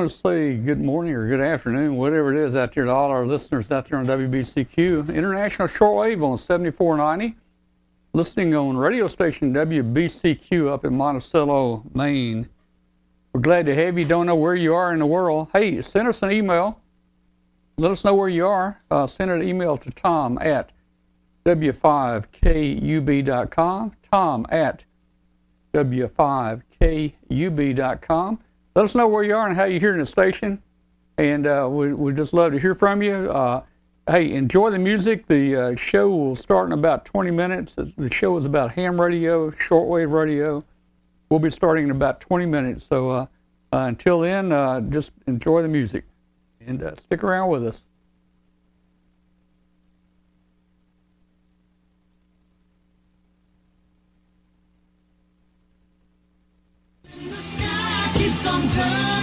want to say good morning or good afternoon, whatever it is out there to all our listeners out there on WBCQ International Shortwave on 7490. Listening on radio station WBCQ up in Monticello, Maine. We're glad to have you. Don't know where you are in the world. Hey, send us an email. Let us know where you are. Uh, send an email to Tom at W5KUB.com. Tom at W5KUB.com. Let us know where you are and how you're hearing the station. And uh, we, we'd just love to hear from you. Uh, hey, enjoy the music. The uh, show will start in about 20 minutes. The show is about ham radio, shortwave radio. We'll be starting in about 20 minutes. So uh, uh, until then, uh, just enjoy the music and stick around with us. Sky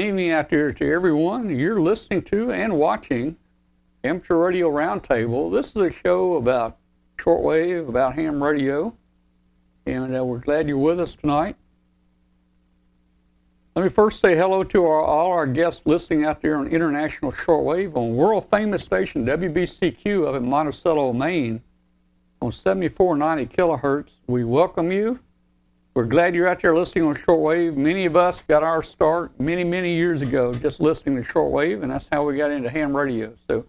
good evening out there to everyone. You're listening to and watching Amateur Radio Roundtable. This is a show about shortwave, about ham radio, and uh, we're glad you're with us tonight. Let me first say hello to our, all our guests listening out there on international shortwave on world famous station WBCQ up in Monticello, Maine, on 7490 kilohertz. We welcome you. We're glad you're out there listening on shortwave. Many of us got our start many, many years ago just listening to shortwave, and that's how we got into ham radio. So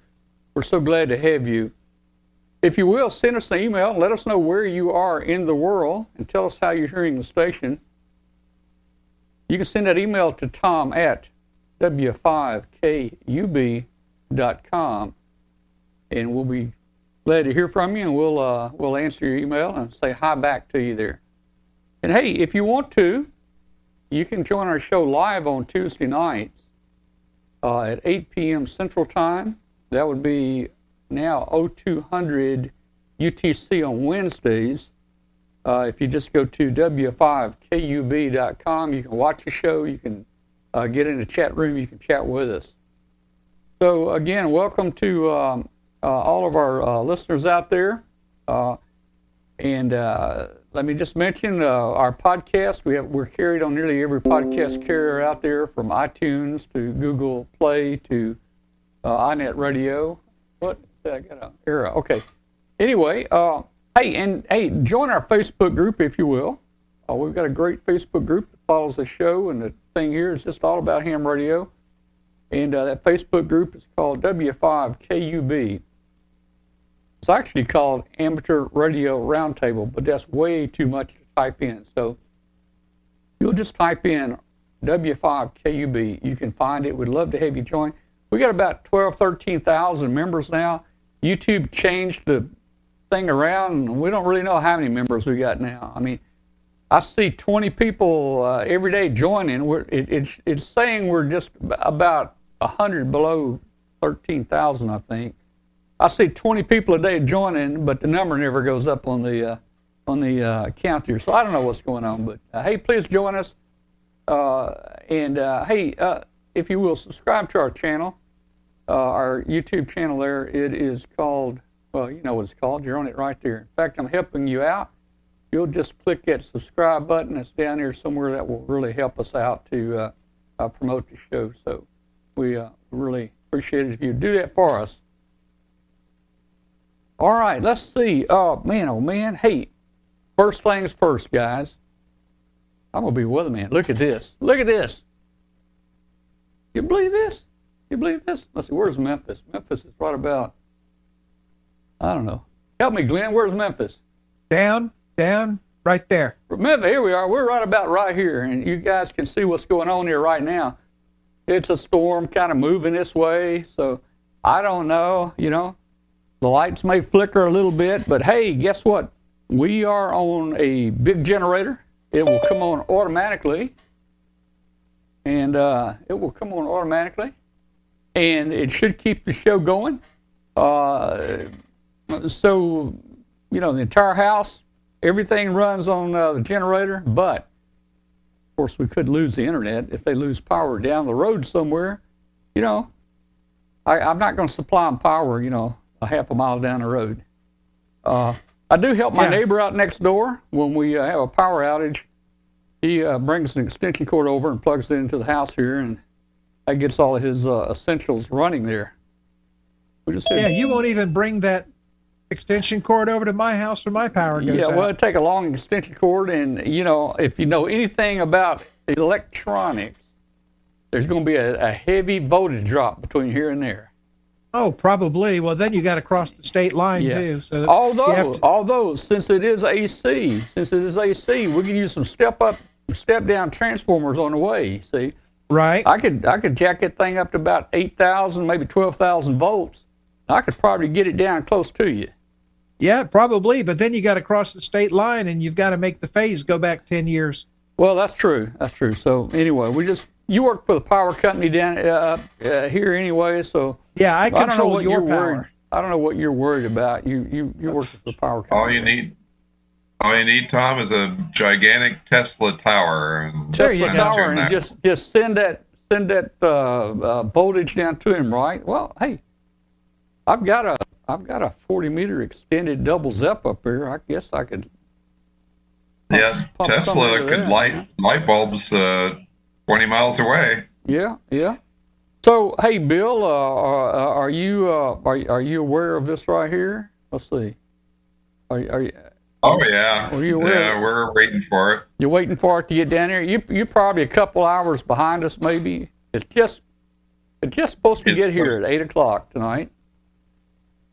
we're so glad to have you. If you will, send us an email let us know where you are in the world and tell us how you're hearing the station. You can send that email to tom at w5kub.com, and we'll be glad to hear from you, and we'll, uh, we'll answer your email and say hi back to you there. And hey, if you want to, you can join our show live on Tuesday nights uh, at 8 p.m. Central Time. That would be now 0200 UTC on Wednesdays. Uh, if you just go to w5kub.com, you can watch the show, you can uh, get in the chat room, you can chat with us. So, again, welcome to um, uh, all of our uh, listeners out there. Uh, and uh, let me just mention our podcast. We have, we're carried on nearly every podcast carrier out there, from iTunes to Google Play to iNet Radio. What? I got an error. Okay. Anyway, uh, hey, and hey, join our Facebook group if you will. Uh, we've got a great Facebook group that follows the show, and the thing here is just all about ham radio. And uh, that Facebook group is called W5KUB. It's actually called Amateur Radio Roundtable, but that's way too much to type in. So you'll just type in W5KUB. You can find it. We'd love to have you join. We got about 12, 13,000 members now. YouTube changed the thing around, and we don't really know how many members we got now. I mean, I see 20 people uh, every day joining. We're, it, it's, it's saying we're just about 100 below 13,000, I think. I see 20 people a day joining, but the number never goes up on the uh, on the uh, count here. So I don't know what's going on. But uh, hey, please join us. Uh, and uh, hey, uh, if you will, subscribe to our channel our YouTube channel there. It is called, well, you know what it's called. You're on it right there. In fact, I'm helping you out. You'll just click that subscribe button that's down here somewhere. That will really help us out to promote the show. So we really appreciate it if you do that for us. All right, let's see. Oh, man, oh, man. Hey, first things first, guys. I'm going to be with a weatherman. Look at this. Look at this. You believe this? You believe this? Let's see, where's Memphis? Memphis is right about, I don't know. Help me, Glenn. Where's Memphis? Down, down, right there. Memphis, here we are. We're right about right here, and you guys can see what's going on here right now. It's a storm kind of moving this way, so I don't know, you know. The lights may flicker a little bit, but hey, guess what? We are on a big generator. It will come on automatically, and uh, it will come on automatically and it should keep the show going. Uh, so, you know, the entire house, everything runs on uh, the generator, but of course, we could lose the internet if they lose power down the road somewhere. You know, I, am not going to supply them power, you know, a half a mile down the road. Uh, I do help my yeah. neighbor out next door when we uh, have a power outage. He uh, brings an extension cord over and plugs it into the house here, and that gets all of his uh, essentials running there. We just yeah, you won't even bring that extension cord over to my house when my power goes yeah, out. well, it'd take a long extension cord, and you know, if you know anything about electronics, there's going to be a, a heavy voltage drop between here and there. Oh, probably. Well, then you got to cross the state line yeah. too. So although, to... although since it is AC, since it is AC, we can use some step up, step down transformers on the way. See, Right. I could I could jack that thing up to about eight thousand, maybe twelve thousand volts. I could probably get it down close to you. Yeah, probably. But then you got to cross the state line, and you've got to make the phase go back ten years. Well, that's true. That's true. So anyway, we just you work for the power company down uh, uh, here anyway. So yeah, I control I don't know what your you're power. Worried, I don't know what you're worried about. You you you work for the power company. All you need, All you need, Tom, is a gigantic Tesla tower. And Tesla tower, and just just send that send that uh, uh, voltage down to him, right? Well, hey, I've got a I've got a 40 meter extended double Zepp up here. I guess I could. Pump, yeah, pump Tesla could there, light man. light bulbs uh, 20 miles away. Yeah, yeah. So, hey, Bill, uh, are, uh, are, you uh, are are you aware of this right here? Let's see. Are, are you? Oh yeah. Are you aware? Yeah, we're waiting for it. You're waiting for it to get down here. You you're probably a couple hours behind us, maybe. It's just it's just supposed to it's get here at eight o'clock tonight.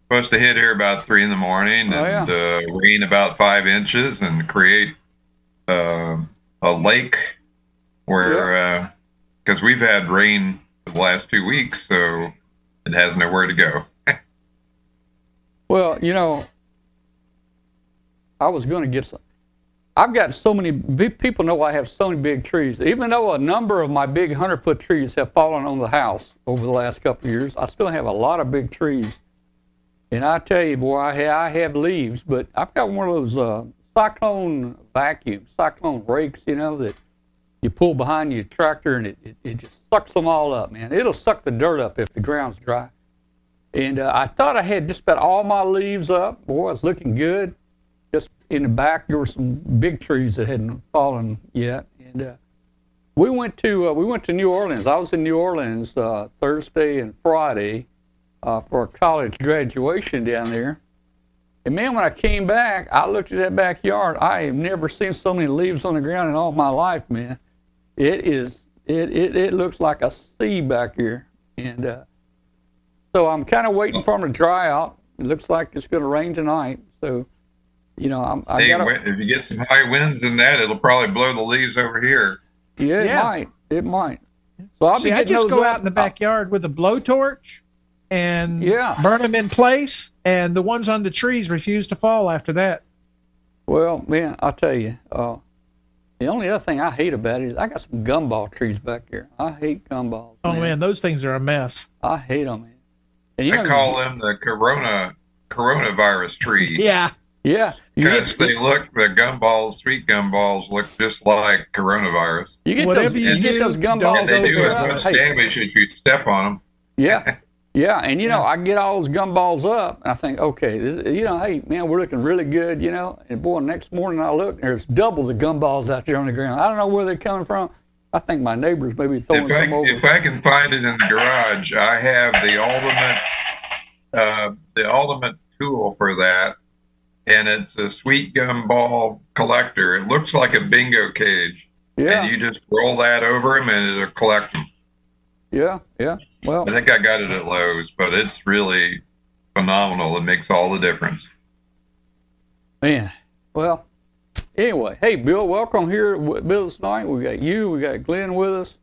Supposed to hit here about three in the morning oh, and yeah. uh, rain about five inches and create uh, a lake where because uh, we've had rain the last two weeks, so it has nowhere to go. well, you know, I was going to get some. I've got so many people know I have so many big trees. Even though a number of my big hundred foot trees have fallen on the house over the last couple of years, I still have a lot of big trees. And I tell you, boy, I have, I have leaves, but I've got one of those uh, cyclone vacuums, cyclone rakes, you know, that you pull behind your tractor and it, it, it, just sucks them all up, man. It'll suck the dirt up if the ground's dry. And uh, I thought I had just about all my leaves up. Boy, it's looking good. Just in the back, there were some big trees that hadn't fallen yet. And uh, we went to uh, we went to New Orleans. I was in New Orleans uh, Thursday and Friday uh, for a college graduation down there. And man, when I came back, I looked at that backyard. I have never seen so many leaves on the ground in all my life, man. It is it it, it looks like a sea back here, and uh, so I'm kind of waiting for them to dry out. It looks like it's going to rain tonight, so you know I'm. I hey, gotta, if you get some high winds in that, it'll probably blow the leaves over here. Yeah, it yeah. might. It might. So I'll See, I just go out in the backyard with a blowtorch and yeah. burn them in place, and the ones on the trees refuse to fall after that. Well, man, I'll tell you, uh, the only other thing I hate about it is I got some gumball trees back here. I hate gumballs. Oh man, man those things are a mess. I hate them, man. And you I know, call them the corona coronavirus trees. yeah. Yeah, because they look the gumballs, street gumballs look just like coronavirus. You get Whatever those, you, you get those gumballs. They do as much hey. damage as you step on them. Yeah, Yeah, and you know, I get all those gumballs up, and I think, okay, this, you know, hey, man, we're looking really good, you know. And boy, next morning I look, there's double the gumballs out there on the ground. I don't know where they're coming from. I think my neighbors maybe throwing if some I, over. If I can find it in the garage, I have the ultimate, uh, the ultimate tool for that, and it's a sweet gumball collector. It looks like a bingo cage. Yeah. And you just roll that over them, and it'll collect them. Yeah, yeah. Well, I think I got it at Lowe's, but it's really phenomenal. It makes all the difference. Man, well, anyway, hey, Bill, welcome here with us tonight. We got you, we got Glenn with us.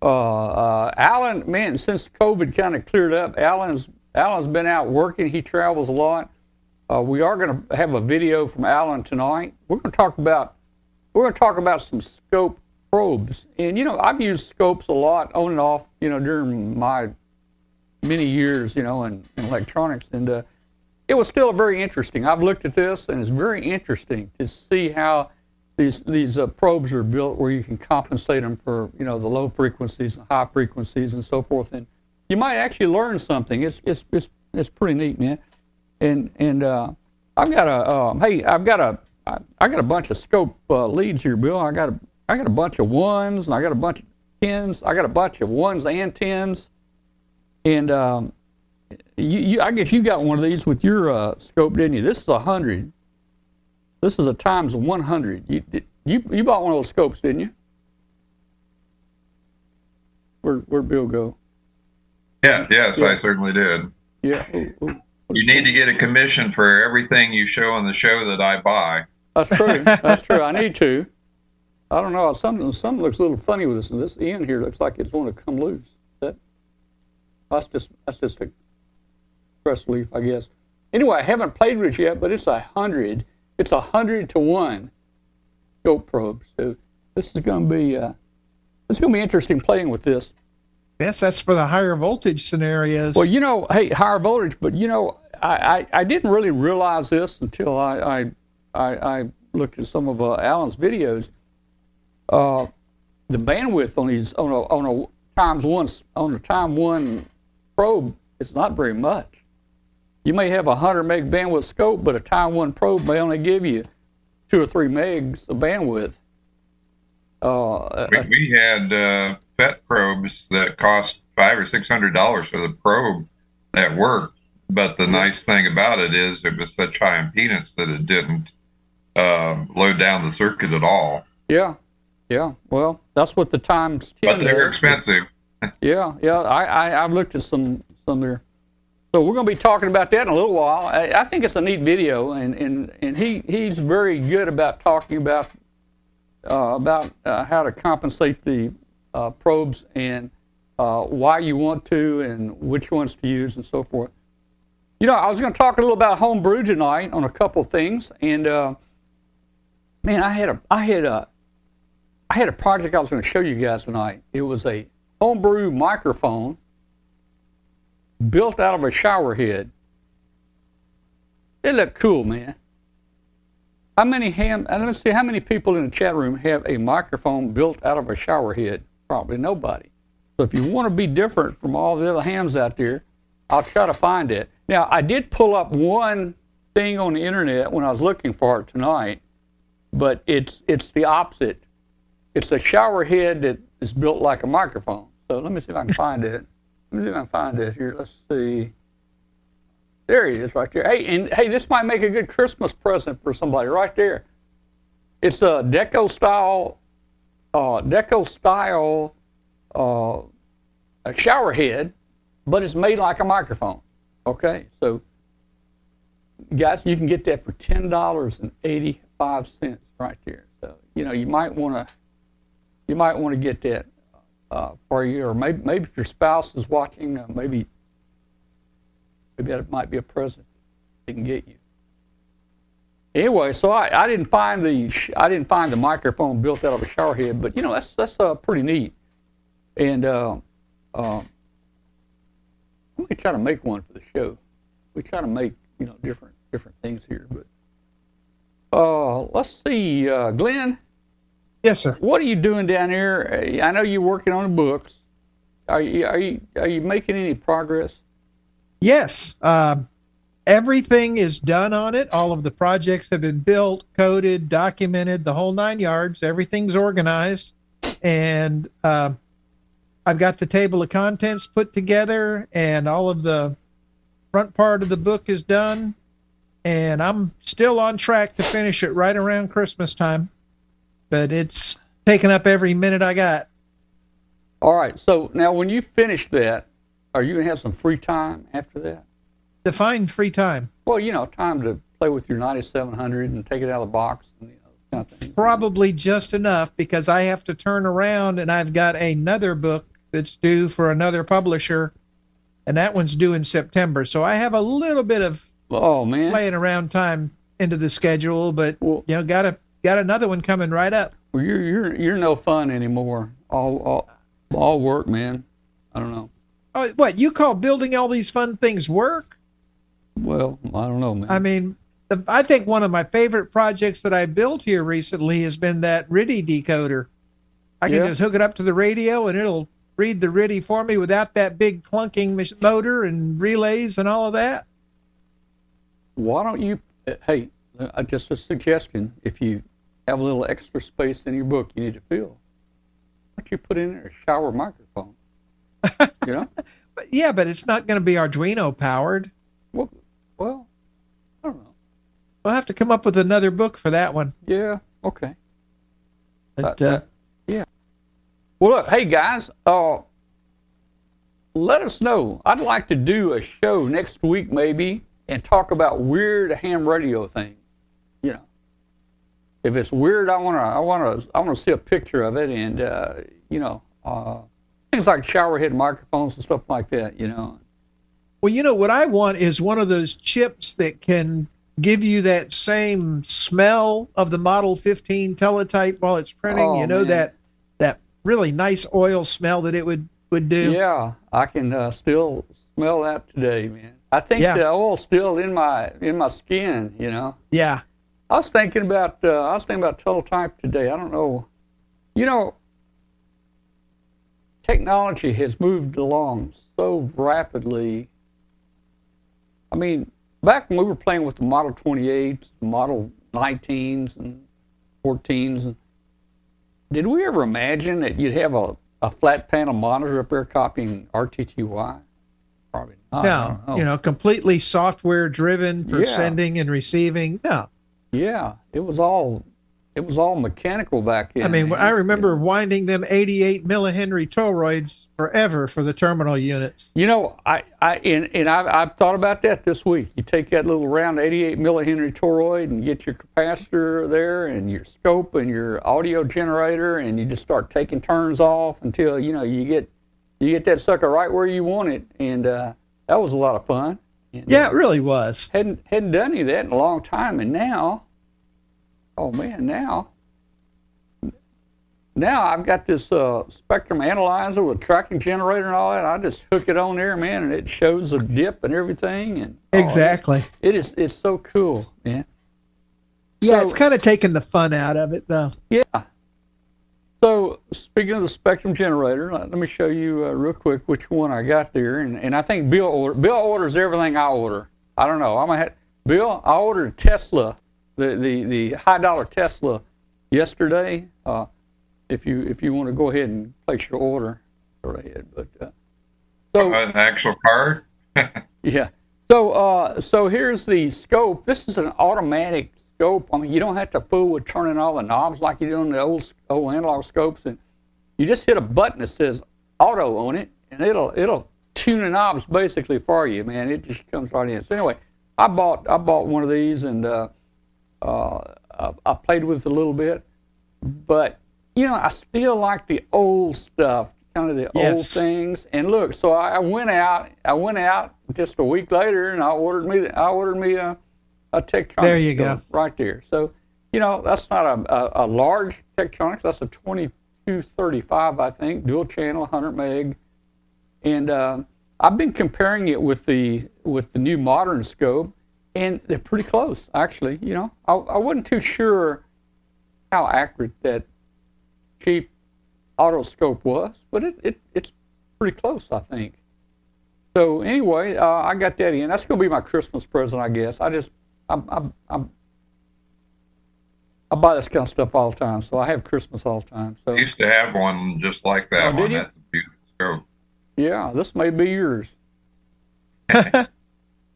Uh, uh, Alan, man, since COVID kind of cleared up, Alan's Alan's been out working. He travels a lot. Uh, we are going to have a video from Alan tonight. We're going to talk about we're going to talk about some scope probes. And, you know, I've used scopes a lot on and off, you know, during my many years, you know, in, in electronics. And uh, it was still very interesting. I've looked at this, and it's very interesting to see how these these uh, probes are built where you can compensate them for, you know, the low frequencies and high frequencies and so forth. And you might actually learn something. It's, it's, it's, it's pretty neat, man. And, and uh, I've got a, um, hey, I've got a, I, I got a bunch of scope uh, leads here, Bill. I got a I got a bunch of ones, and I got a bunch of tens. I got a bunch of ones and tens. And um, you, you, I guess you got one of these with your uh, scope, didn't you? This is a hundred. This is a times one hundred. You, you you bought one of those scopes, didn't you? Where where'd Bill go? Yeah, yes, yeah. I certainly did. Yeah. Ooh, ooh. You need to get a commission for everything you show on the show that I buy. That's true. That's true. I need to. I don't know. Something something looks a little funny with this. And this end here looks like it's going to come loose. That that's just that's just a press leaf, I guess. Anyway, I haven't played with it yet, but it's a hundred. It's a hundred to one scope probe. So this is going to be uh, it's going to be interesting playing with this. Yes, that's for the higher voltage scenarios. Well, you know, hey, higher voltage, but you know, I, I, I didn't really realize this until I I, I, I looked at some of uh, Alan's videos. Uh, the bandwidth on these on a on a times one on the time one probe is not very much. You may have a hundred meg bandwidth scope, but a time one probe may only give you two or three megs of bandwidth. Uh, we, we, had uh, FET probes that cost five or six hundred dollars for the probe that worked. But the nice thing about it is it was such high impedance that it didn't uh, load down the circuit at all. Yeah, yeah. Well, that's what the times. But they're expensive. yeah, yeah. I, I I've looked at some some there. So we're going to be talking about that in a little while. I, I think it's a neat video, and, and, and he, he's very good about talking about uh, about uh, how to compensate the uh, probes and uh, why you want to and which ones to use and so forth. You know, I was going to talk a little about homebrew tonight on a couple things, and uh, man, I had a I had a I had a project I was going to show you guys tonight. It was a homebrew microphone built out of a shower head. It looked cool, man. How many ham? Let me see. How many people in the chat room have a microphone built out of a shower head? Probably nobody. So if you want to be different from all the other hams out there, I'll try to find it. Now, I did pull up one thing on the internet when I was looking for it tonight, but it's it's the opposite. It's a shower head that is built like a microphone. So let me see if I can find it. Let me see if I can find it here. Let's see. There he is right there. Hey, and hey, this might make a good Christmas present for somebody right there. It's a deco style, uh, deco style uh, a shower head, but it's made like a microphone. Okay, so guys, you can get that for ten dollars and eighty five cents right there. So you know you might want to you might want to get that uh, for you, or maybe maybe if your spouse is watching, uh, maybe maybe that might be a present they can get you. Anyway, so I, I didn't find the I didn't find the microphone built out of a shower head, but you know that's that's uh, pretty neat. And uh, uh, we try to make one for the show. We try to make you know different different things here. But uh, let's see, uh, Glenn. Yes, sir. What are you doing down here? I know you're working on the books. Are you are you are you making any progress? Yes. Uh, everything is done on it. All of the projects have been built, coded, documented, the whole nine yards. Everything's organized, and uh, I've got the table of contents put together, and all of the front part of the book is done. And I'm still on track to finish it right around Christmas time, but it's taking up every minute I got. All right. So now, when you finish that, are you gonna have some free time after that? Define free time. Well, you know, time to play with your 9700 and take it out of the box. And, you know, kind of Probably just enough because I have to turn around and I've got another book that's due for another publisher, and that one's due in September. So I have a little bit of oh man playing around time into the schedule, but well, you know, got a got another one coming right up. Well, you're you're you're no fun anymore. All all all work, man. I don't know. Oh, what you call building all these fun things work? Well, I don't know, man. I mean, I think one of my favorite projects that I built here recently has been that RTTY decoder. I can yeah. just hook it up to the radio and it'll read the RTTY for me without that big clunking motor and relays and all of that? Why don't you? Hey, just a suggestion. If you have a little extra space in your book you need to fill, why don't you put in there a shower microphone? You know? but yeah, but it's not going to be Arduino powered. Well, well, I don't know. We'll have to come up with another book for that one. Yeah. Okay. But, uh, uh, yeah. Well, look, hey guys, uh, let us know. I'd like to do a show next week, maybe, and talk about weird ham radio things. If it's weird, I wanna, I wanna, I wanna see a picture of it, and uh, you know, uh, things like shower head microphones and stuff like that. You know. Well, you know what I want is one of those chips that can give you that same smell of the Model 15 teletype while it's printing. Oh, you know man. that really nice oil smell that it would would do. Yeah, I can uh, still smell that today, man. I think yeah. the oil's still in my in my skin, you know. Yeah. I was thinking about uh, I was thinking about teletype today. I don't know, you know, technology has moved along so rapidly. I mean, back when we were playing with the Model 28s, the Model 19s, and 14s, did we ever imagine that you'd have a, a flat panel monitor up there copying RTTY? Probably not. No, know. you know, completely software driven for Yeah. sending and receiving. No, Yeah, it was all it was all mechanical back then. I mean. I remember winding them 88 millihenry toroids forever for the terminal units. You know, I, I and, and I've, I've thought about that this week. You take that little round 88 millihenry toroid and get your capacitor there and your scope and your audio generator, and you just start taking turns off until you know you get you get that sucker right where you want it, and uh, that was a lot of fun. And, Yeah, uh, it really was. hadn't hadn't done any of that in a long time, and now, oh man, now, now I've got this uh, spectrum analyzer with tracking generator and all that. I just hook it on there, man, and it shows the dip and everything, and oh, Exactly. it is it's so cool, man. Yeah, So- it's kind of taking the fun out of it, though. Yeah. So speaking of the spectrum generator, let, let me show you uh, real quick which one I got there, and, and I think Bill order, Bill orders everything I order. I don't know. I'm have, Bill. I ordered Tesla, the the the high dollar Tesla, yesterday. Uh, if you if you want to go ahead and place your order, go ahead. But uh, so An actual card? yeah. So uh, so here's the scope. This is an automatic scope. I mean, you don't have to fool with turning all the knobs like you do on the old old analog scopes. And you just hit a button that says auto on it, and it'll it'll tune the knobs basically for you, man. It just comes right in. So anyway, I bought I bought one of these, and uh, uh, I, I played with a little bit, but you know, I still like the old stuff, kind of the old things. And look, so I went out. I went out just a week later, and I ordered me. I ordered me a a Tektronix. There you go. Right there. So, you know, that's not a, a, a large Tektronix. That's a 2235, I think, dual channel, 100 meg. And uh, I've been comparing it with the with the new modern scope, and they're pretty close, actually. You know, I, I wasn't too sure how accurate that cheap autoscope was, but it, it it's pretty close, I think. So anyway, uh, I got that in. That's going to be my Christmas present, I guess. I just I'm, I'm, I'm I buy this kind of stuff all the time, so I have Christmas all the time. So I used to have one just like that Oh, did you? That's a beautiful yeah, this may be yours.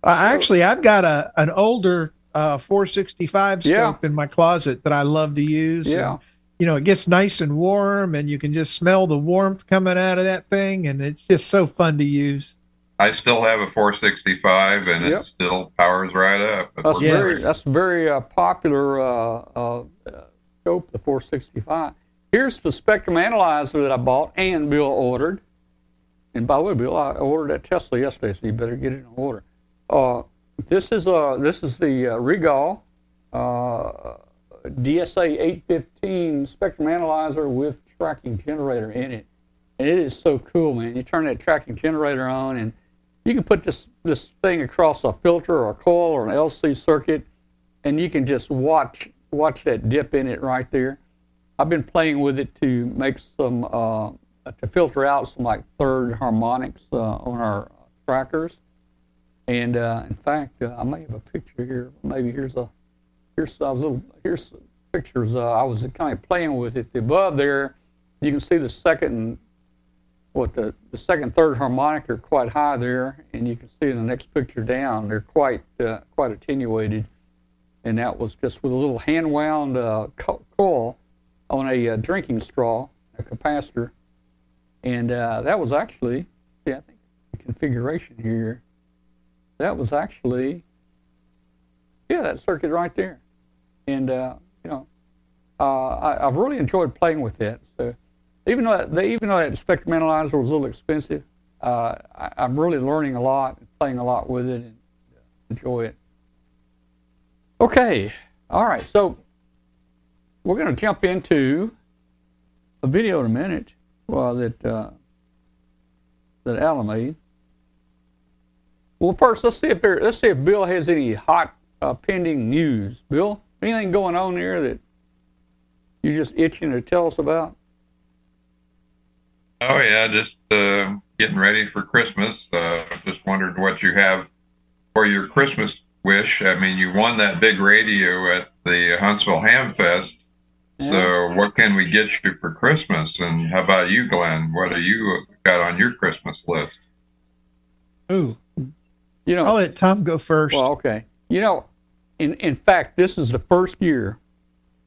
Uh, actually, I've got a an older uh, 465 scope Yeah. in my closet that I love to use. Yeah. And, you know, it gets nice and warm, and you can just smell the warmth coming out of that thing, and it's just so fun to use. I still have a 465, and Yep. it still powers right up. That's Yes. very that's very uh, popular uh, uh, uh, scope, the 465. Here's the spectrum analyzer that I bought and Bill ordered. And by the way, Bill, I ordered that Tesla yesterday, so you better get it in order. Uh, this is uh this is the uh, Rigol uh, DSA 815 spectrum analyzer with tracking generator in it, and it is so cool, man. You turn that tracking generator on, and you can put this this thing across a filter or a coil or an LC circuit, and you can just watch watch that dip in it right there. I've been playing with it to make some to filter out some like third harmonics on our trackers, and uh, in fact, uh, I may have a picture here. Maybe here's a here's a little here's pictures. Uh, I was kind of playing with it. Above there, you can see the second and what the, the second third harmonic are quite high there, and you can see in the next picture down they're quite uh, quite attenuated, and that was just with a little hand wound uh, coil on a uh, drinking straw, a capacitor, and that was actually yeah I think the configuration here that was actually yeah that circuit right there, and uh, you know uh, I, I've really enjoyed playing with that. So even though even though that spectrum analyzer was a little expensive, uh, I, I'm really learning a lot and playing a lot with it and enjoy it. Okay, all right. So we're going to jump into a video in a minute well, that uh, that Alan made. Well, first let's see if there, let's see if Bill has any hot uh, pending news. Bill, anything going on there that you're just itching to tell us about? Oh yeah, just uh, getting ready for Christmas. Uh, just wondered what you have for your Christmas wish. I mean, you won that big radio at the Huntsville Ham Fest. So, what can we get you for Christmas? And how about you, Glenn? What do you got on your Christmas list? Ooh, you know, I'll let Tom go first. Well, okay. You know, in in fact, this is the first year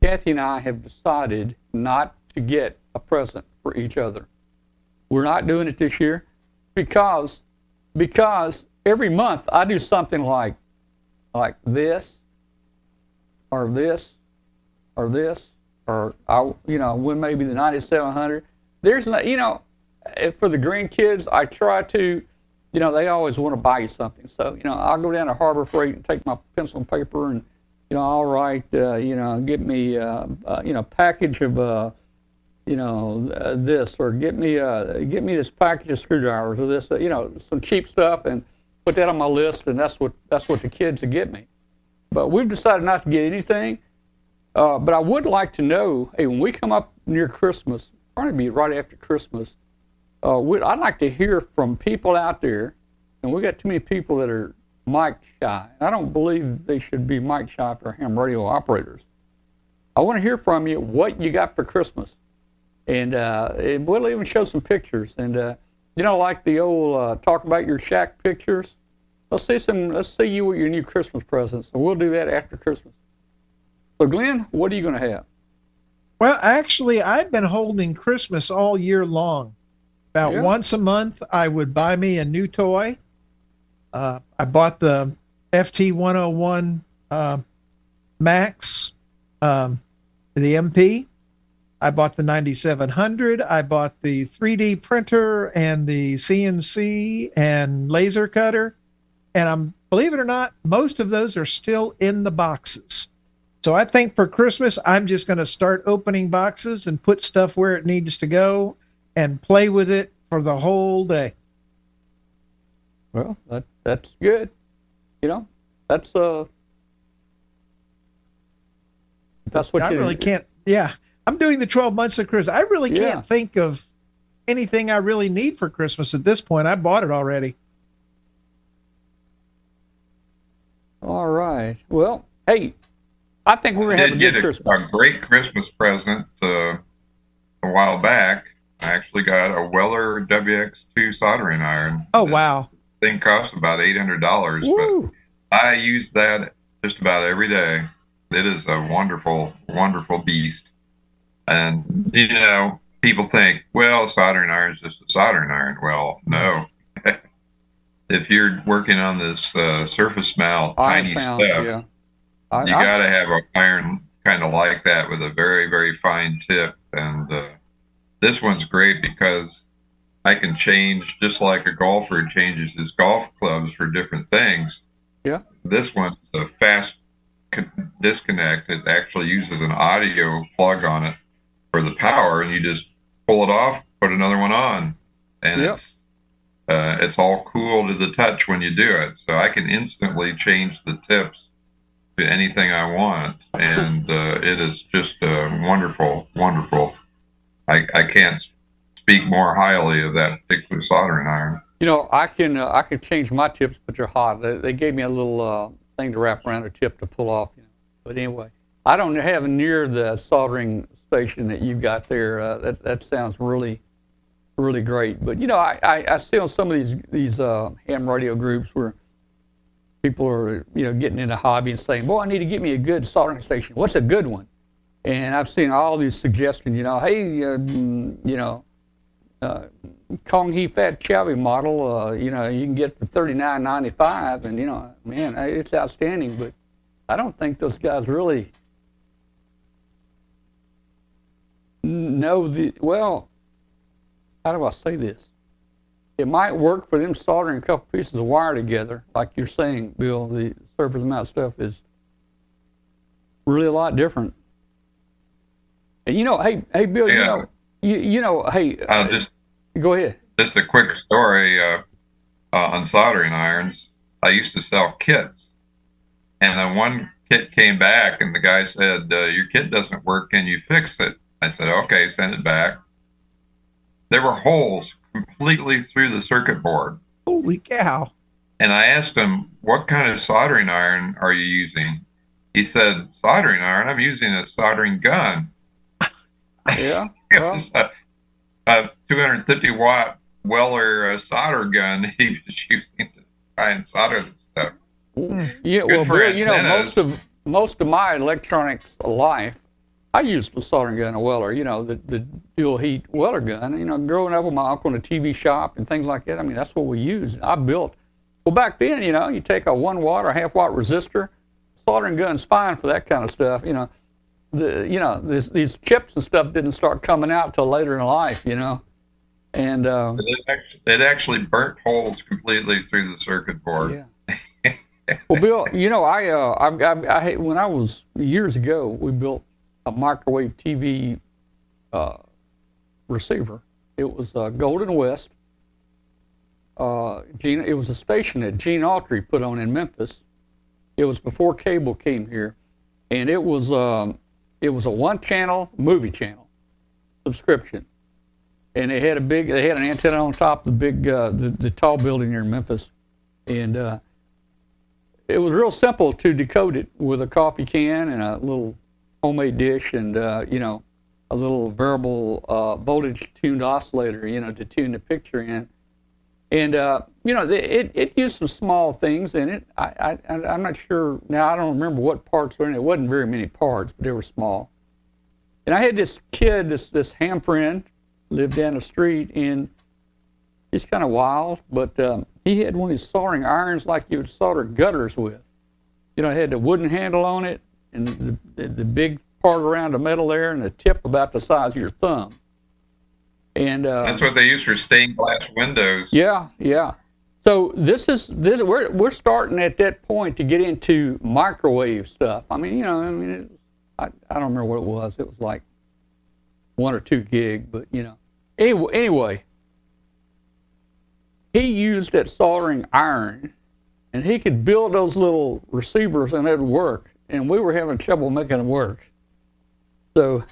Kathy and I have decided not to get a present for each other. We're not doing it this year because because every month I do something like like this or this or this or I you know when maybe the 9700 there's no you know eh, for the grandkids I try to you know they always want to buy you something so you know I'll go down to Harbor Freight and take my pencil and paper and you know I'll write uh, you know get me uh, uh, you know package of uh, you know, uh, this or get me uh, get me this package of screwdrivers or this, uh, you know, some cheap stuff and put that on my list, and that's what that's what the kids would get me. But we've decided not to get anything. Uh, but I would like to know, hey, when we come up near Christmas, probably be right after Christmas, uh, I'd like to hear from people out there, and we got too many people that are mic shy. I don't believe they should be mic shy for ham radio operators. I want to hear from you what you got for Christmas and, uh, we'll even show some pictures. And uh, you know, like the old uh, talk about your shack pictures. Let's see some. Let's see you with your new Christmas presents, and we'll do that after Christmas. So, Glenn, what are you going to have? Well, actually, I've been holding Christmas all year long. About yeah. once a month, I would buy me a new toy. Uh, I bought the FT 101 uh, Max, um, the MP. I bought the 9700. I bought the 3D printer and the CNC and laser cutter. And I'm, believe it or not, most of those are still in the boxes. So I think for Christmas, I'm just going to start opening boxes and put stuff where it needs to go and play with it for the whole day. Well, that that's good. You know, that's uh that's what you I you really can't. Yeah, I'm doing the 12 months of Christmas. I really can't yeah. think of anything I really need for Christmas at this point. I bought it already. All right. Well, hey, I think we're going to have a good a, Christmas. A great Christmas present uh, a while back. I actually got a Weller WX2 soldering iron. Oh, wow. Thing cost about $800, but I use that just about every day. It is a wonderful, wonderful beast. And, you know, people think, well, soldering iron is just a soldering iron. Well, no. if you're working on this uh, surface mount, tiny found, stuff, yeah. I, you got to have an iron kind of like that with a very, very fine tip. And uh, this one's great because I can change just like a golfer changes his golf clubs for different things. Yeah. This one's a fast disconnect. It actually uses an audio plug on it for the power, and you just pull it off, put another one on, and yep. it's uh, it's all cool to the touch when you do it. So I can instantly change the tips to anything I want, and uh, it is just uh, wonderful, wonderful. I, I can't speak more highly of that particular soldering iron. You know, I can uh, I can change my tips, but they're hot. They, they gave me a little uh, thing to wrap around a tip to pull off. You know. But anyway, I don't have near the soldering station that you've got there. Uh, that that sounds really, really great. But you know, I, I, I see on some of these these uh, ham radio groups where people are you know getting into hobby and saying, "Boy, I need to get me a good soldering station. What's a good one?" And I've seen all these suggestions. You know, hey, uh, you know. Uh, Kong He Fat Chevy model, uh, you know, you can get for thirty nine ninety five, and you know, man, it's outstanding. But I don't think those guys really know the well. How do I say this? It might work for them soldering a couple pieces of wire together, like you're saying, Bill. The surface mount stuff is really a lot different. And you know, hey, hey, Bill, yeah. you know, you, you know, hey, uh, just go ahead. Just a quick story uh, uh, on soldering irons. I used to sell kits, and then one kit came back, and the guy said, uh, "Your kit doesn't work. Can you fix it?" I said, "Okay, send it back." There were holes completely through the circuit board. Holy cow! And I asked him, "What kind of soldering iron are you using?" He said, "Soldering iron. I'm using a soldering gun." Yeah. was a, a 250 watt Weller uh, solder gun he was using to try and solder the stuff. Yeah, well, Bill, you know, most of most of my electronics life, I used the soldering gun, a Weller. You know, the the dual heat Weller gun. You know, growing up with my uncle in a TV shop and things like that. I mean, that's what we used. I built. Well, back then, you know, you take a one watt or half watt resistor. Soldering gun's fine for that kind of stuff. You know, the you know this, these chips and stuff didn't start coming out till later in life. You know, and uh, it, actually, it actually burnt holes completely through the circuit board. Yeah. well, Bill, you know, I, uh, I, I, I, when I was years ago, we built a microwave TV uh, receiver. It was uh, Golden West. Uh, Gene, it was a station that Gene Autry put on in Memphis. It was before cable came here, and it was um, it was a one-channel movie channel subscription, and they had a big they had an antenna on top of the big uh, the, the tall building here in Memphis, and uh, it was real simple to decode it with a coffee can and a little homemade dish and uh, you know a little variable uh, voltage tuned oscillator you know to tune the picture in. And uh, you know it, it used some small things in it I, I, i'm not sure now i don't remember what parts were in it it wasn't very many parts but they were small and i had this kid this this ham friend lived down the street and he's kind of wild but um, he had one of these soldering irons like you would solder gutters with you know it had the wooden handle on it and the, the, the, big part around the metal there and the tip about the size of your thumb. And uh, that's what they use for stained glass windows. Yeah, yeah. So this is this we're we're starting at that point to get into microwave stuff. I mean, you know, I mean, it, I I don't remember what it was. It was like one or two gig, but you know. Anyway, anyway, he used that soldering iron, and he could build those little receivers, and it'd work and we were having trouble making it work. So,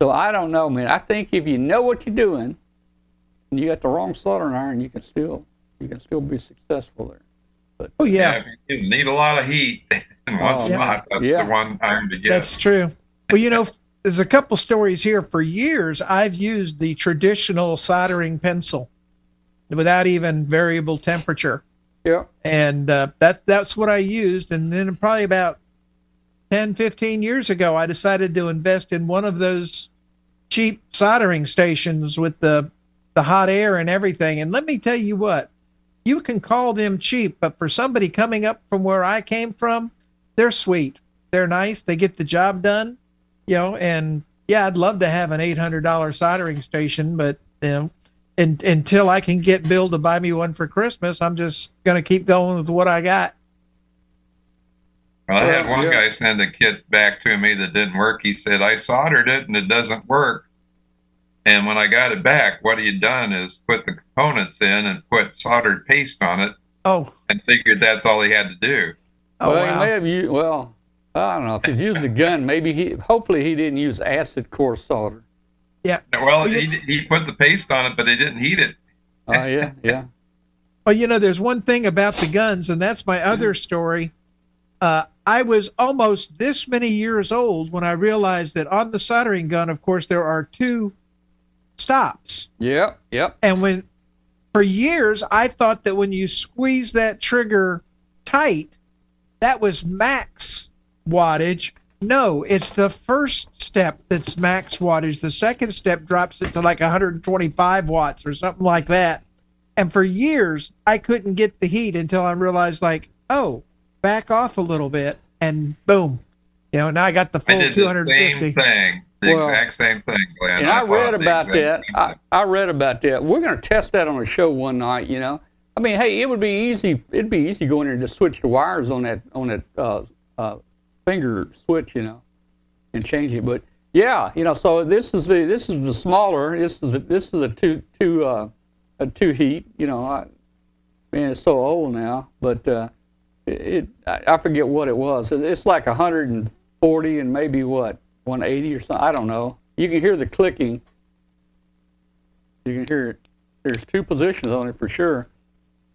so I don't know, man. I think if you know what you're doing, and you got the wrong soldering iron, you can still you can still be successful there. But, oh yeah, yeah you need a lot of heat in one oh, spot. That's yeah. the one iron to get. That's true. Well, you know, there's a couple stories here. For years, I've used the traditional soldering pencil without even variable temperature. Yeah. And uh, that that's what I used. And then probably about 10, 15 years ago, I decided to invest in one of those cheap soldering stations with the, the hot air and everything. And let me tell you what, you can call them cheap, but for somebody coming up from where I came from, they're sweet. They're nice. They get the job done, you know, and yeah, I'd love to have an $800 soldering station, but, you know, and, until I can get Bill to buy me one for Christmas, I'm just going to keep going with what I got. Well, I had one yeah. guy send a kit back to me that didn't work. He said, I soldered it and it doesn't work. And when I got it back, what he had done is put the components in and put soldered paste on it. Oh. And figured that's all he had to do. Oh, well, wow. he may have used, well, I don't know. If he's used a gun, maybe he, hopefully he didn't use acid core solder. Yeah. Well, he, he put the paste on it, but he didn't heat it. Oh, uh, yeah, yeah. Well, you know, there's one thing about the guns, and that's my other story. Uh, I was almost this many years old when I realized that on the soldering gun, of course, there are two stops. Yep, yep. And when, for years, I thought that when you squeeze that trigger tight, that was max wattage. No, it's the first step that's max wattage. The second step drops it to like 125 watts or something like that. And for years, I couldn't get the heat until I realized, like, oh, back off a little bit, and boom, you know, now I got the full 250. Same thing. The well, exact same thing, Glenn. And I, I read about that. I, I, read about that. We're going to test that on a show one night. You know, I mean, hey, it would be easy. It'd be easy going in and just switch the wires on that on that uh, uh, finger switch, you know, and change it. But yeah, you know, so this is the this is the smaller. This is the, this is a two two uh, a two heat. You know, I, man, it's so old now, but. Uh, it, I forget what it was. It's like a 140 and maybe what 180 or something. I don't know. You can hear the clicking. You can hear it. There's two positions on it for sure.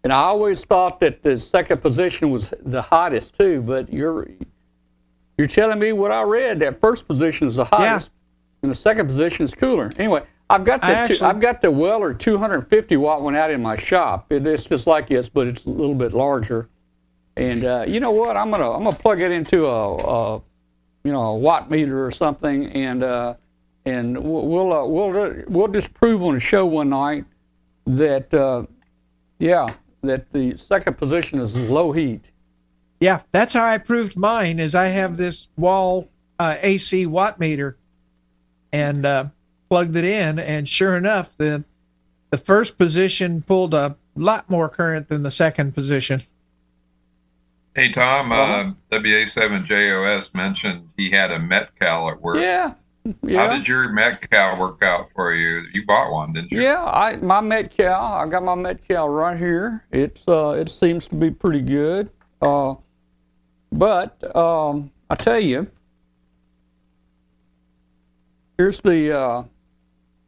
And I always thought that the second position was the hottest too, but you're you're telling me what I read. That first position is the hottest, yeah. and the second position is cooler. Anyway, I've got the actually, two, I've got the Weller 250 watt one out in my shop. It, it's just like this, but it's a little bit larger. And uh, you know what? I'm gonna I'm gonna plug it into a, a you know a watt meter or something, and uh, and we'll uh, we'll we'll just prove on a show one night that uh, yeah that the second position is low heat. Yeah, that's how I proved mine. Is I have this wall uh, AC watt meter, and uh, plugged it in, and sure enough, the the first position pulled a lot more current than the second position. Hey Tom, uh, WA7JOS mentioned he had a Metcal at work. Yeah. Yeah. How did your Metcal work out for you? You bought one, didn't you? Yeah, I my Metcal. I got my Metcal right here. It's uh, it seems to be pretty good. Uh, but um, I tell you, here's the uh,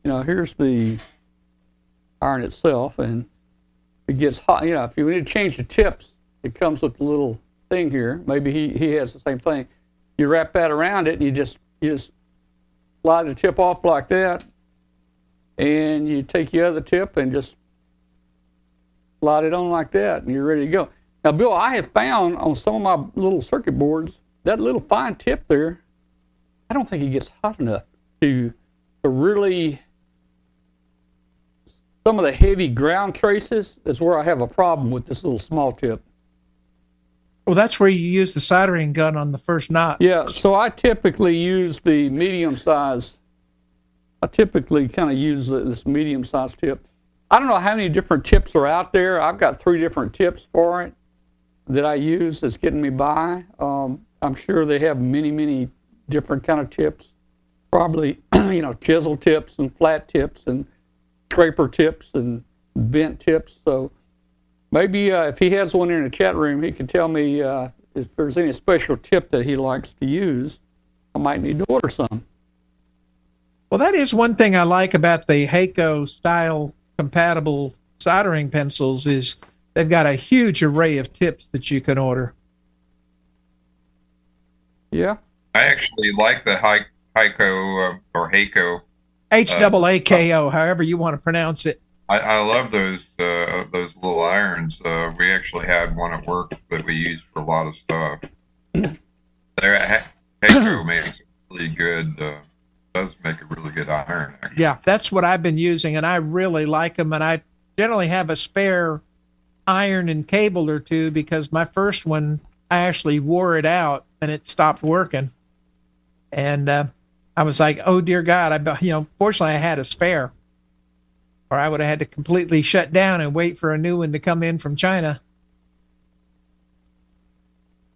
you know here's the iron itself, and it gets hot. You know, if you need to change the tips, it comes with a little thing here. Maybe he, he has the same thing. You wrap that around it, and you just you just slide the tip off like that, and you take your other tip and just slide it on like that, and you're ready to go. Now, Bill, I have found on some of my little circuit boards that little fine tip there. I don't think it gets hot enough to to really some of the heavy ground traces is where I have a problem with this little small tip. Well, that's where you use the soldering gun on the first knot. Yeah, so I typically use the medium size. I typically kind of use this medium size tip. I don't know how many different tips are out there. I've got three different tips for it that I use that's getting me by. Um, I'm sure they have many, many different kind of tips. Probably, you know, chisel tips and flat tips and scraper tips and bent tips. So maybe uh, if he has one in the chat room, he can tell me uh, if there's any special tip that he likes to use. I might need to order some. Well, that is one thing I like about the Hakko style compatible soldering pencils is they've got a huge array of tips that you can order. Yeah. I actually like the Heiko uh, or Hakko. H double A K O, however you want to pronounce it. I, I love those uh, those little irons. Uh, we actually had one at work that we used for a lot of stuff. There, Hakko makes really good. Uh, does make a really good iron. Actually. Yeah, that's what I've been using, and I really like them. And I generally have a spare iron and cable or two because my first one I actually wore it out and it stopped working. And uh, I was like, "Oh dear God!" I you know, fortunately I had a spare or I would have had to completely shut down and wait for a new one to come in from China.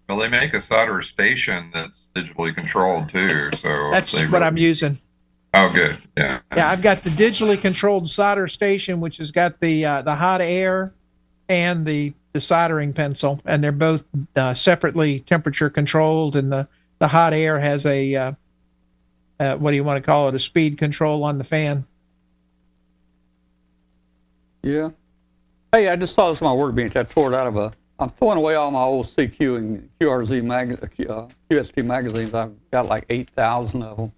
Well, they make a solder station that's digitally controlled too, so that's what really... I'm using. Oh, good. Yeah. Yeah, I've got the digitally controlled solder station, which has got the uh, the hot air and the the soldering pencil, and they're both uh, separately temperature controlled, and the the hot air has a uh, uh what do you want to call it? A speed control on the fan. Yeah. Hey, I just saw this on my workbench. I tore it out of a. I'm throwing away all my old CQ and QRZ mag, uh, QST magazines. I've got like 8,000 of them.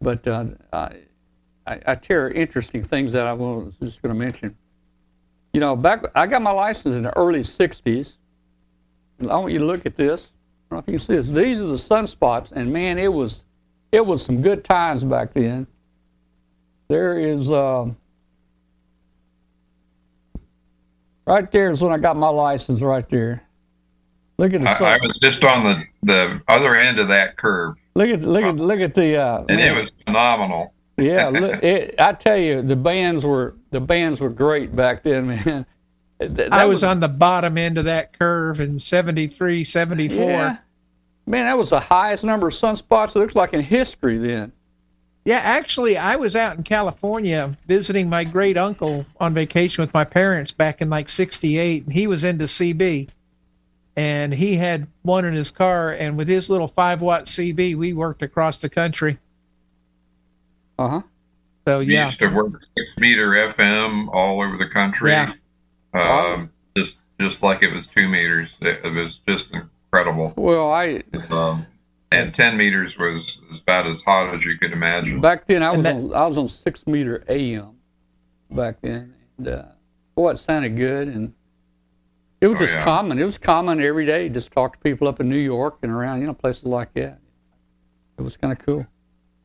But uh, I, I, tear interesting things that I was just going to mention. You know, back I got my license in the early 60s. I want you to look at this. I don't know if you can see this. These are the sunspots, and man, it was it was some good times back then. There is. Uh, Right there is when I got my license. Right there. Look at the. I, I was just on the the other end of that curve. Look at look at look at the. Uh, and man. it was phenomenal. Yeah, look, it, I tell you, the bands were the bands were great back then, man. That, I was, was, on the bottom end of that curve in 73, 74. Yeah. Man, that was the highest number of sunspots it looks like in history then. Yeah, actually, I was out in California visiting my great uncle on vacation with my parents back in like '68, and he was into CB. and he had one in his car. And with his little five watt CB, we worked across the country. Uh huh. So We yeah, used to work six meter FM all over the country. Yeah. Um, just just like it was two meters. It, it was just incredible. Well, I Um, and ten meters was about as hot as you could imagine. back then I was that- on I was on six meter AM back then, and uh, boy, it sounded good, and it was Oh, just yeah. common. It was common every day. Just talk to people up in New York and around, you know, places like that. It was kind of cool.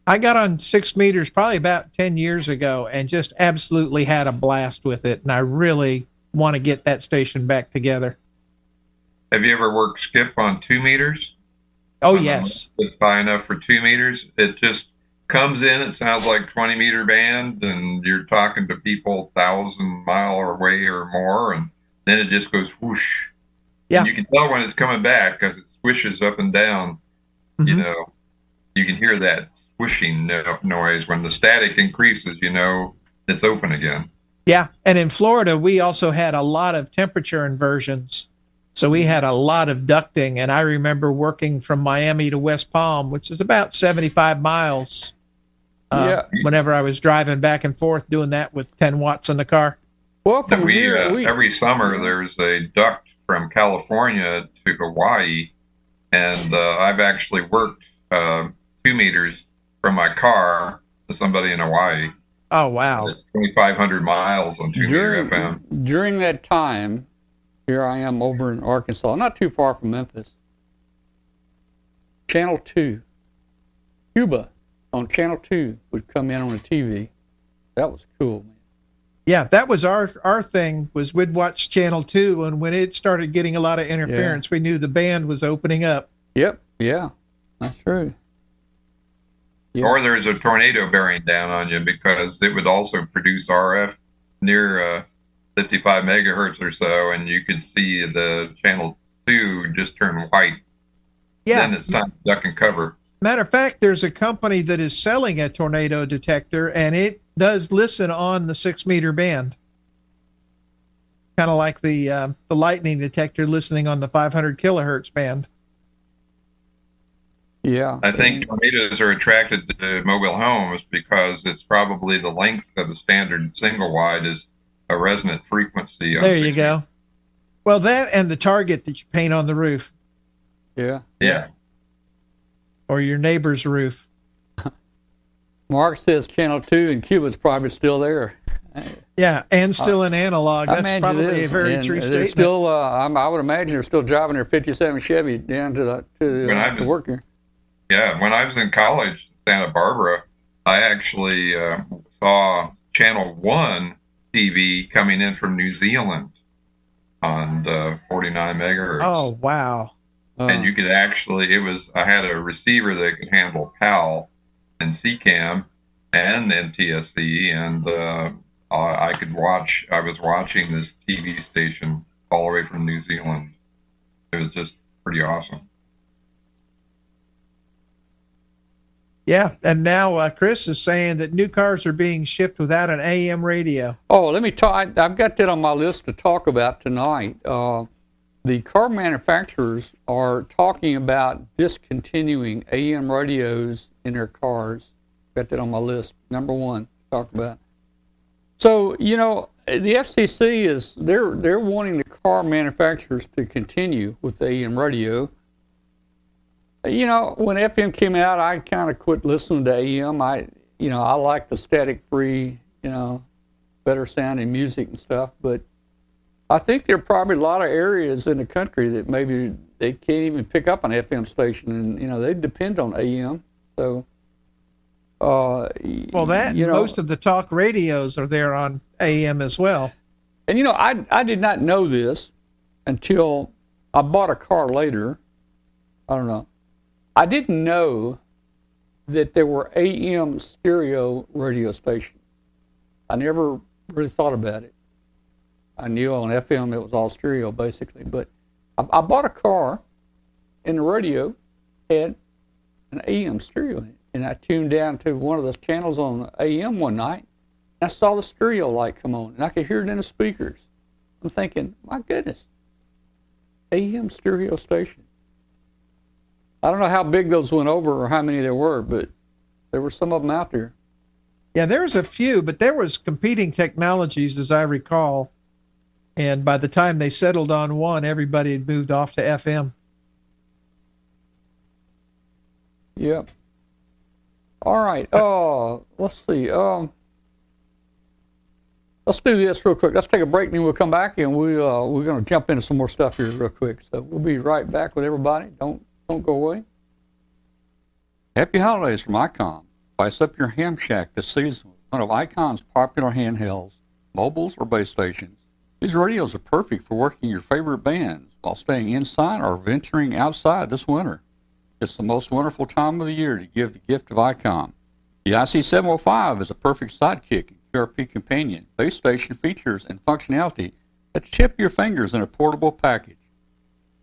I got on six meters probably about 10 years ago and just absolutely had a blast with it. And I really want to get that station back together. Have you ever worked skip on two meters? Oh, Um, yes. It's high enough for two meters. It just comes in. It sounds like 20 meter band, and you're talking to people thousand mile away or more, and then it just goes whoosh. Yeah. And you can tell when it's coming back because it swishes up and down. You Mhm. know, you can hear that swishing noise when the static increases. You know, it's open again. Yeah. And in Florida, we also had a lot of temperature inversions. So we had a lot of ducting. And I remember working from Miami to West Palm, which is about 75 miles. Uh, Yeah. Whenever I was driving back and forth doing that with 10 watts in the car. Well, from we, here, uh, we every summer there's a duct from California to Hawaii, and uh, I've actually worked uh, two meters from my car to somebody in Hawaii. Oh, wow. 2,500 miles on two meter during, FM. during that time, here I am over in Arkansas, not too far from Memphis. Channel 2, Cuba on Channel 2 would come in on the TV. That was cool, man. Yeah, that was our our thing was we'd watch channel two and when it started getting a lot of interference, we knew the band was opening up. Yep, yeah, that's true. Yeah. Or there's a tornado bearing down on you because it would also produce RF near uh, 55 megahertz or so, and you could see the channel two just turn white. Yeah. Then it's time to duck and cover. Matter of fact, there's a company that is selling a tornado detector and it does listen on the six meter band. Kind of like the um, the lightning detector listening on the 500 kilohertz band. Yeah, I think tornadoes are attracted to mobile homes because it's probably the length of a standard single wide is a resonant frequency. on There you go. Well, that and the target that you paint on the roof yeah. Yeah. or your neighbor's roof. Mark says Channel 2 and Cuba's probably still there. Yeah, and still in analog. I That's probably a very And true statement. Still, uh, I'm, I would imagine they're still driving their '57 Chevy down to the to, When uh, I've to work here. Yeah. When I was in college in Santa Barbara, I actually uh, saw Channel 1 TV coming in from New Zealand on uh, 49 megahertz. oh wow. And you could actually it was i had a receiver that could handle pal and SECAM and ntsc and uh, I, I could watch i was watching this tv station all the way from new zealand it was just pretty awesome Yeah, and now uh, Chris is saying that new cars are being shipped without an AM radio. oh, let me talk. I- I've got that on my list to talk about tonight. Uh, the car manufacturers are talking about discontinuing AM radios in their cars. Got that on my list. Number one, talk about. So you know, the FCC is they're they're wanting the car manufacturers to continue with AM radio. You know, when FM came out, I kind of quit listening to AM. I, you know, I like the static-free, you know, better sounding music and stuff. But I think there are probably a lot of areas in the country that maybe they can't even pick up an FM station, and you know, they depend on AM. So, uh, Well, that you know, most of the talk radios are there on AM as well. And you know, I I did not know this until I bought a car later. I don't know. I didn't know that there were AM stereo radio stations. I never really thought about it. I knew on FM it was all stereo basically, but I, I bought a car, and the radio had an AM stereo in it, and I tuned down to one of the channels on AM one night, and I saw the stereo light come on, and I could hear it in the speakers. I'm thinking, my goodness. AM stereo station. I don't know how big those went over or how many there were, but there were some of them out there. Yeah, there was a few, but there was competing technologies, as I recall. And by the time they settled on one, everybody had moved off to FM. Yep. All right. Uh, let's see. Um, let's do this real quick. Let's take a break, and then we'll come back, and we uh, we're going to jump into some more stuff here real quick. So we'll be right back with everybody. Don't don't go away. Happy holidays from ICOM. Spice up your ham shack this season with one of ICOM's popular handhelds, mobiles or base stations. These radios are perfect for working your favorite bands while staying inside or venturing outside this winter. It's the most wonderful time of the year to give the gift of ICOM. The IC705 is a perfect sidekick and QRP companion. Base station features and functionality that chip your fingers in a portable package.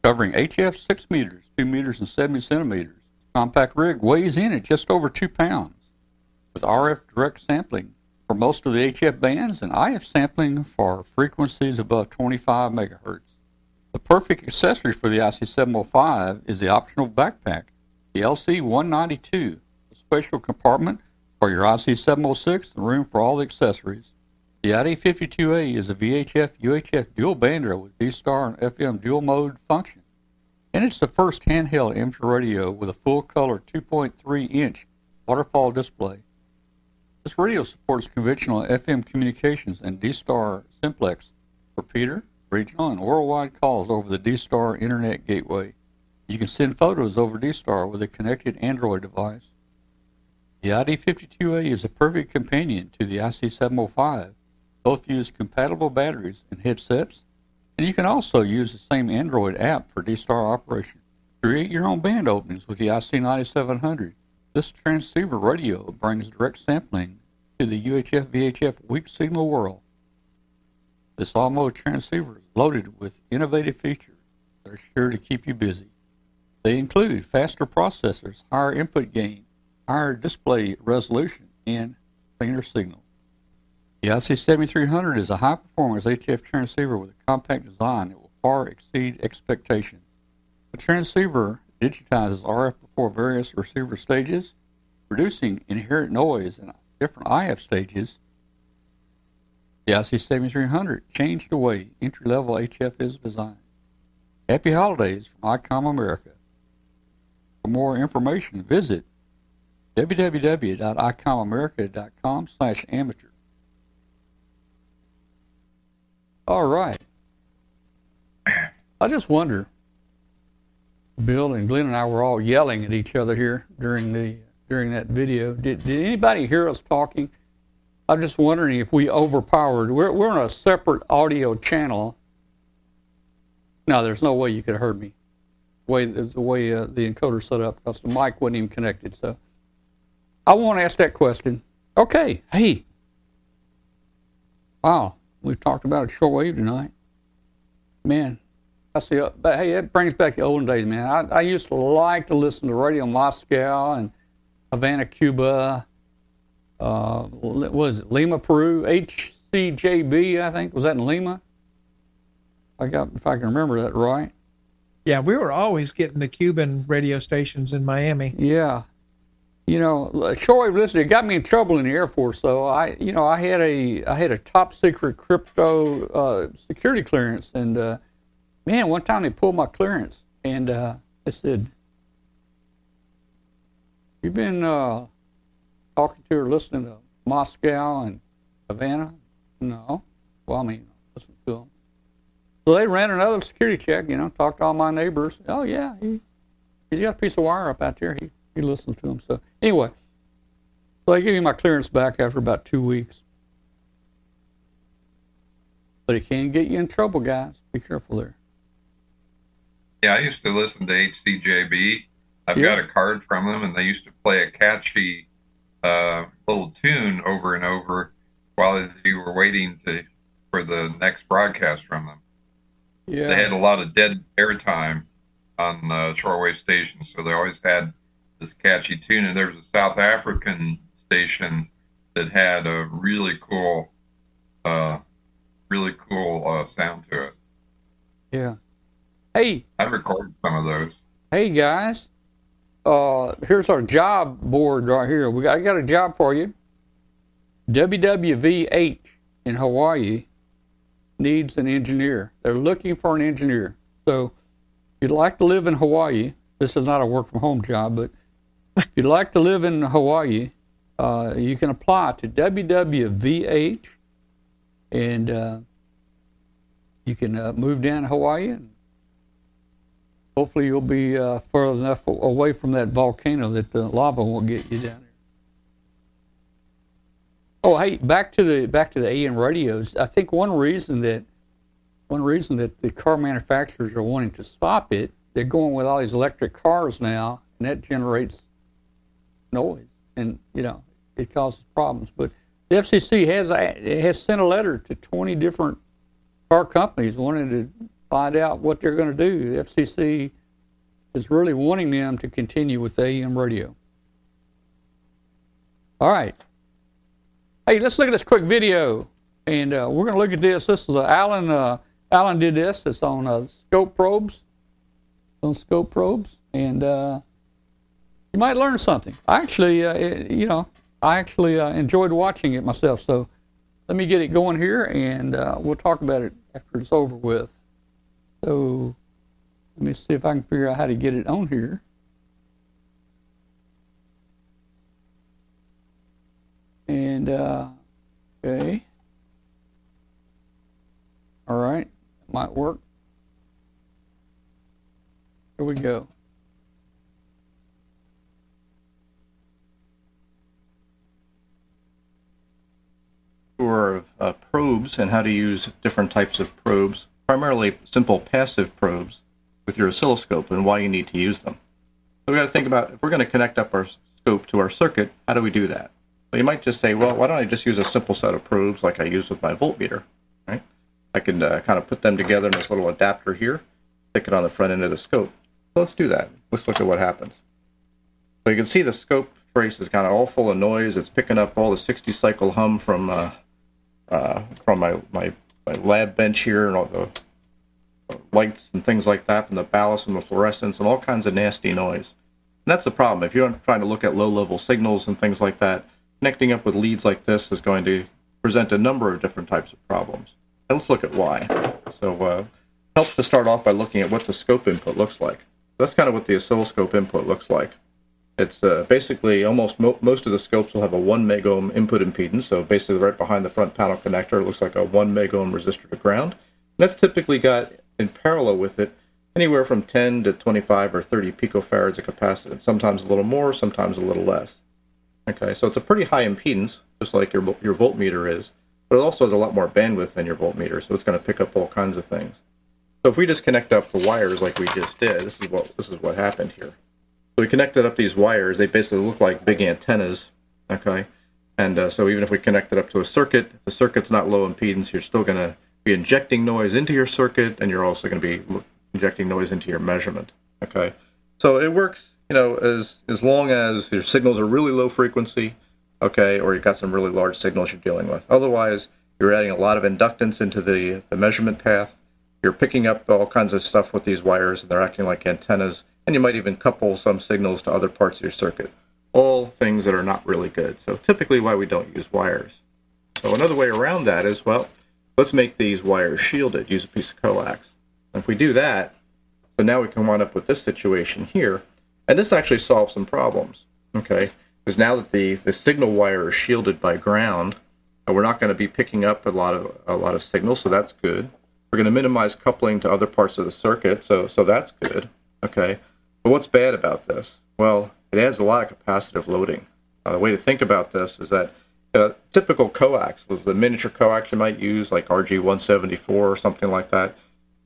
Covering HF 6 meters, 2 meters and 70 centimeters, compact rig weighs in at just over 2 pounds. With RF direct sampling for most of the HF bands and IF sampling for frequencies above 25 megahertz. The perfect accessory for the IC705 is the optional backpack, the LC192, a special compartment for your IC706 and room for all the accessories. The ID52A is a VHF UHF dual bander with D-Star and FM dual mode function. And it's the first handheld amateur radio with a full color 2.3 inch waterfall display. This radio supports conventional FM communications and D-Star simplex repeater, regional, and worldwide calls over the D-Star Internet Gateway. You can send photos over D-Star with a connected Android device. The ID52A is a perfect companion to the IC705. Both use compatible batteries and headsets, and you can also use the same Android app for D-Star operation. Create your own band openings with the IC9700. This transceiver radio brings direct sampling to the UHF VHF weak signal world. This all-mode transceiver is loaded with innovative features that are sure to keep you busy. They include faster processors, higher input gain, higher display resolution, and cleaner signal. The IC7300 is a high-performance HF transceiver with a compact design that will far exceed expectations. The transceiver digitizes RF before various receiver stages, reducing inherent noise in different IF stages the IC7300 changed the way entry-level HF is designed. Happy holidays from ICOM America. For more information, visit www.icomamerica.com slash amateur. All right. I just wonder, Bill and Glenn and I were all yelling at each other here during the during that video. Did, did anybody hear us talking? I'm just wondering if we overpowered. We're, we're on a separate audio channel. No, there's no way you could have heard me. The way the way uh, the encoder set up because the mic wasn't even connected. So I won't ask that question. Okay, hey, wow, we've talked about a shortwave tonight. Man, I see. Uh, but hey, it brings back the olden days, man. I, I used to like to listen to Radio Moscow and Havana, Cuba uh, what was it, Lima, Peru, HCJB, I think. Was that in Lima? I got, if I can remember that right. Yeah, we were always getting the Cuban radio stations in Miami. Yeah. You know, shortwave listening got me in trouble in the Air Force. So I, you know, I had a I had a top secret crypto uh, security clearance, and uh, man, one time they pulled my clearance, and uh, said, "You've been uh, talking to or listening to Moscow and Havana? No. Well, I mean, listen to them. So they ran another security check, you know, talked to all my neighbors. Oh, yeah, he, he's got a piece of wire up out there. He, he listens to them. So, anyway, so they gave me my clearance back after about two weeks. But it can get you in trouble, guys. Be careful there. Yeah, I used to listen to HCJB. I've yeah. got a card from them, and they used to play a catchy uh, little tune over and over while you were waiting to for the next broadcast from them. Yeah. They had a lot of dead airtime on uh, shortwave stations, so they always had this catchy tune. And there was a South African station that had a really cool, uh, really cool uh, sound to it. Yeah. Hey, I recorded some of those. Hey guys, uh, here's our job board right here. We got, I got a job for you. WWVH in Hawaii needs an engineer. They're looking for an engineer. So, if you'd like to live in Hawaii, this is not a work from home job, but if you'd like to live in Hawaii, uh, you can apply to WWVH and uh, you can uh, move down to Hawaii and hopefully you'll be uh, far enough away from that volcano that the lava won't get you down there. Oh, hey, back to the back to the AM radios. I think one reason that one reason that the car manufacturers are wanting to stop it, they're going with all these electric cars now, and that generates noise, and you know it causes problems. But the FCC has has sent a letter to 20 different car companies wanting to find out what they're going to do. The FCC is really wanting them to continue with AM radio. All right. Hey, let's look at this quick video, and uh, we're going to look at this. This is uh, Alan. Uh, Alan did this. It's on uh, scope probes. On scope probes, and uh, you might learn something. I actually, uh, it, you know, I actually enjoyed watching it myself. So let me get it going here, and we'll talk about it after it's over with. So let me see if I can figure out how to get it on here. And, uh, okay. All right, might work. Here we go. Tour of uh, probes and how to use different types of probes primarily simple passive probes with your oscilloscope and why you need to use them. So we got to think about if we're going to connect up our scope to our circuit, how do we do that? Well, you might just say, well, why don't I just use a simple set of probes like I use with my voltmeter, right? I can uh, kind of put them together in this little adapter here, stick it on the front end of the scope. So let's do that. Let's look at what happens. So you can see the scope trace is kind of all full of noise. It's picking up all the 60 cycle hum from uh, uh, from my, my my lab bench here and all the lights and things like that from the ballast and the fluorescents and all kinds of nasty noise. And that's the problem. If you're trying to look at low level signals and things like that, connecting up with leads like this is going to present a number of different types of problems. And let's look at why. So uh, helps to start off by looking at what the scope input looks like. That's kind of what the oscilloscope input looks like. It's uh, basically almost mo- most of the scopes will have a 1 megohm input impedance. So basically, right behind the front panel connector, it looks like a 1 megohm resistor to ground. And that's typically got in parallel with it anywhere from 10 to 25 or 30 picofarads of capacitance, sometimes a little more, sometimes a little less. Okay, so it's a pretty high impedance, just like your, your voltmeter is, but it also has a lot more bandwidth than your voltmeter, so it's going to pick up all kinds of things. So if we just connect up the wires like we just did, this is what this is what happened here. We connected up these wires. They basically look like big antennas. Okay. And uh, so even if we connect it up to a circuit, if the circuit's not low impedance, you're still going to be injecting noise into your circuit, and you're also going to be injecting noise into your measurement. Okay. So it works, you know, as as long as your signals are really low frequency, okay, or you've got some really large signals you're dealing with. Otherwise, you're adding a lot of inductance into the, the measurement path. You're picking up all kinds of stuff with these wires, and they're acting like antennas and you might even couple some signals to other parts of your circuit. All things that are not really good. So typically why we don't use wires. So another way around that is, well, let's make these wires shielded, use a piece of coax. if we do that, so now we can wind up with this situation here, and this actually solves some problems, okay? Because now that the, the signal wire is shielded by ground, uh, we're not going to be picking up a lot of a lot of signals, so that's good. We're going to minimize coupling to other parts of the circuit, so so that's good. Okay, but what's bad about this? Well, it adds a lot of capacitive loading. Uh, the way to think about this is that a typical coax, the miniature coax you might use, like RG174 or something like that,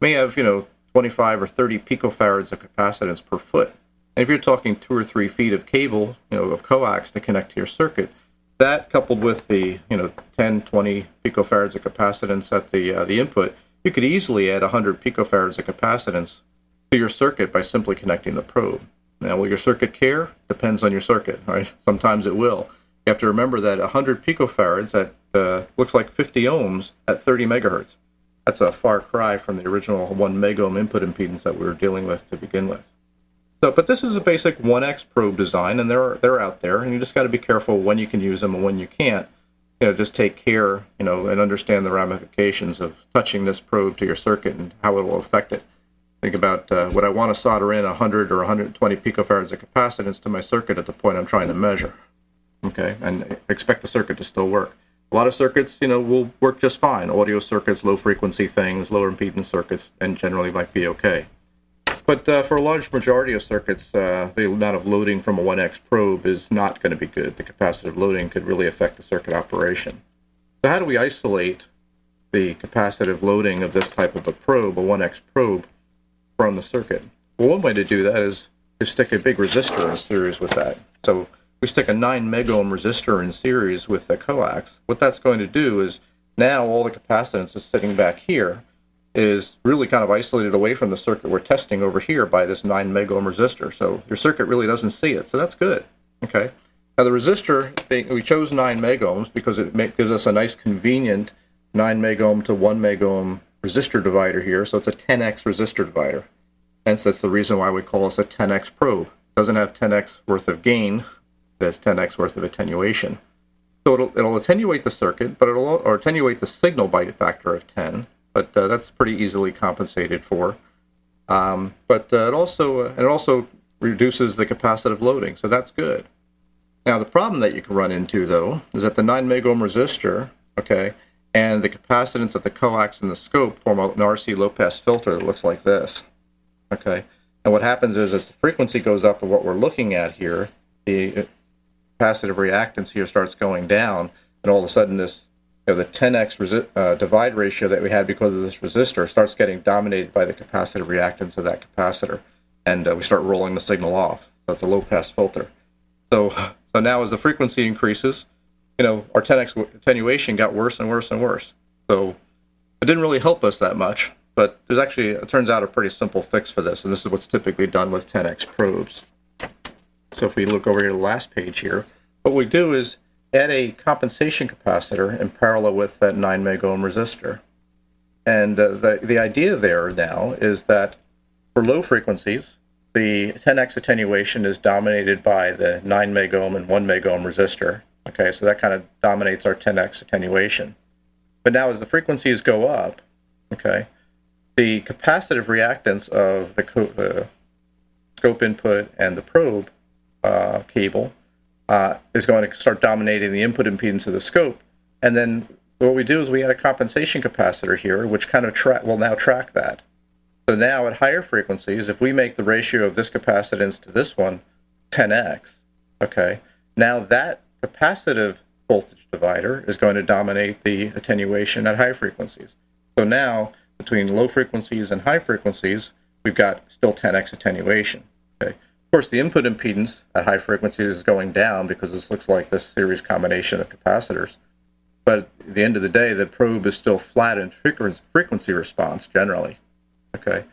may have, you know, 25 or 30 picofarads of capacitance per foot. And if you're talking two or three feet of cable, you know, of coax to connect to your circuit, that coupled with the, you know, 10, 20 picofarads of capacitance at the uh, the input, you could easily add 100 picofarads of capacitance to your circuit by simply connecting the probe. Now, will your circuit care? Depends on your circuit, right? Sometimes it will. You have to remember that 100 picofarads at uh, looks like 50 ohms at 30 megahertz. That's a far cry from the original 1 megohm input impedance that we were dealing with to begin with. So, but this is a basic 1x probe design, and they're they're out there, and you just got to be careful when you can use them and when you can't. You know, just take care, you know, and understand the ramifications of touching this probe to your circuit and how it will affect it. Think about uh, would I want to solder in 100 or 120 picofarads of capacitance to my circuit at the point I'm trying to measure, okay, and expect the circuit to still work. A lot of circuits, you know, will work just fine. Audio circuits, low frequency things, lower impedance circuits, and generally might be okay. But uh, for a large majority of circuits, uh, the amount of loading from a 1x probe is not going to be good. The capacitive loading could really affect the circuit operation. So how do we isolate the capacitive loading of this type of a probe, a 1x probe, from the circuit? Well, one way to do that is to stick a big resistor in series with that. So we stick a 9 megohm resistor in series with the coax. What that's going to do is now all the capacitance is sitting back here is really kind of isolated away from the circuit we're testing over here by this 9 megohm resistor. So your circuit really doesn't see it. So that's good. Okay. Now the resistor, we chose 9 megohms because it gives us a nice convenient 9 megohm to 1 megohm resistor divider here. So it's a 10x resistor divider. Hence, that's the reason why we call this a 10x probe. It doesn't have 10x worth of gain. It has 10x worth of attenuation. So it'll, it'll attenuate the circuit, but it'll or attenuate the signal by a factor of 10 but uh, that's pretty easily compensated for. Um, but uh, it also uh, it also reduces the capacitive loading, so that's good. Now the problem that you can run into though is that the 9 megohm resistor, okay, and the capacitance of the coax and the scope form an RC low pass filter that looks like this. Okay, and what happens is as the frequency goes up of what we're looking at here, the capacitive reactance here starts going down, and all of a sudden this you know, the 10x resi- uh, divide ratio that we had because of this resistor starts getting dominated by the capacitive reactance of that capacitor, and uh, we start rolling the signal off. It's a low pass filter. So, so now as the frequency increases, you know, our 10x attenuation got worse and worse and worse. So it didn't really help us that much, but there's actually, it turns out, a pretty simple fix for this, and this is what's typically done with 10x probes. So if we look over here to the last page here, what we do is add a compensation capacitor in parallel with that 9 megohm resistor. And uh, the, the idea there now is that for low frequencies, the 10x attenuation is dominated by the 9 megohm and 1 megohm resistor. Okay, so that kind of dominates our 10x attenuation. But now as the frequencies go up, okay, the capacitive reactance of the, the scope input and the probe uh, cable uh, is going to start dominating the input impedance of the scope. And then what we do is we add a compensation capacitor here, which kind of will now track that. So now at higher frequencies, if we make the ratio of this capacitance to this one 10x, okay, now that capacitive voltage divider is going to dominate the attenuation at high frequencies. So now between low frequencies and high frequencies, we've got still 10x attenuation. Okay Of course, the input impedance at high frequencies is going down because this looks like this series combination of capacitors. But at the end of the day, the probe is still flat in frequency response generally. Okay,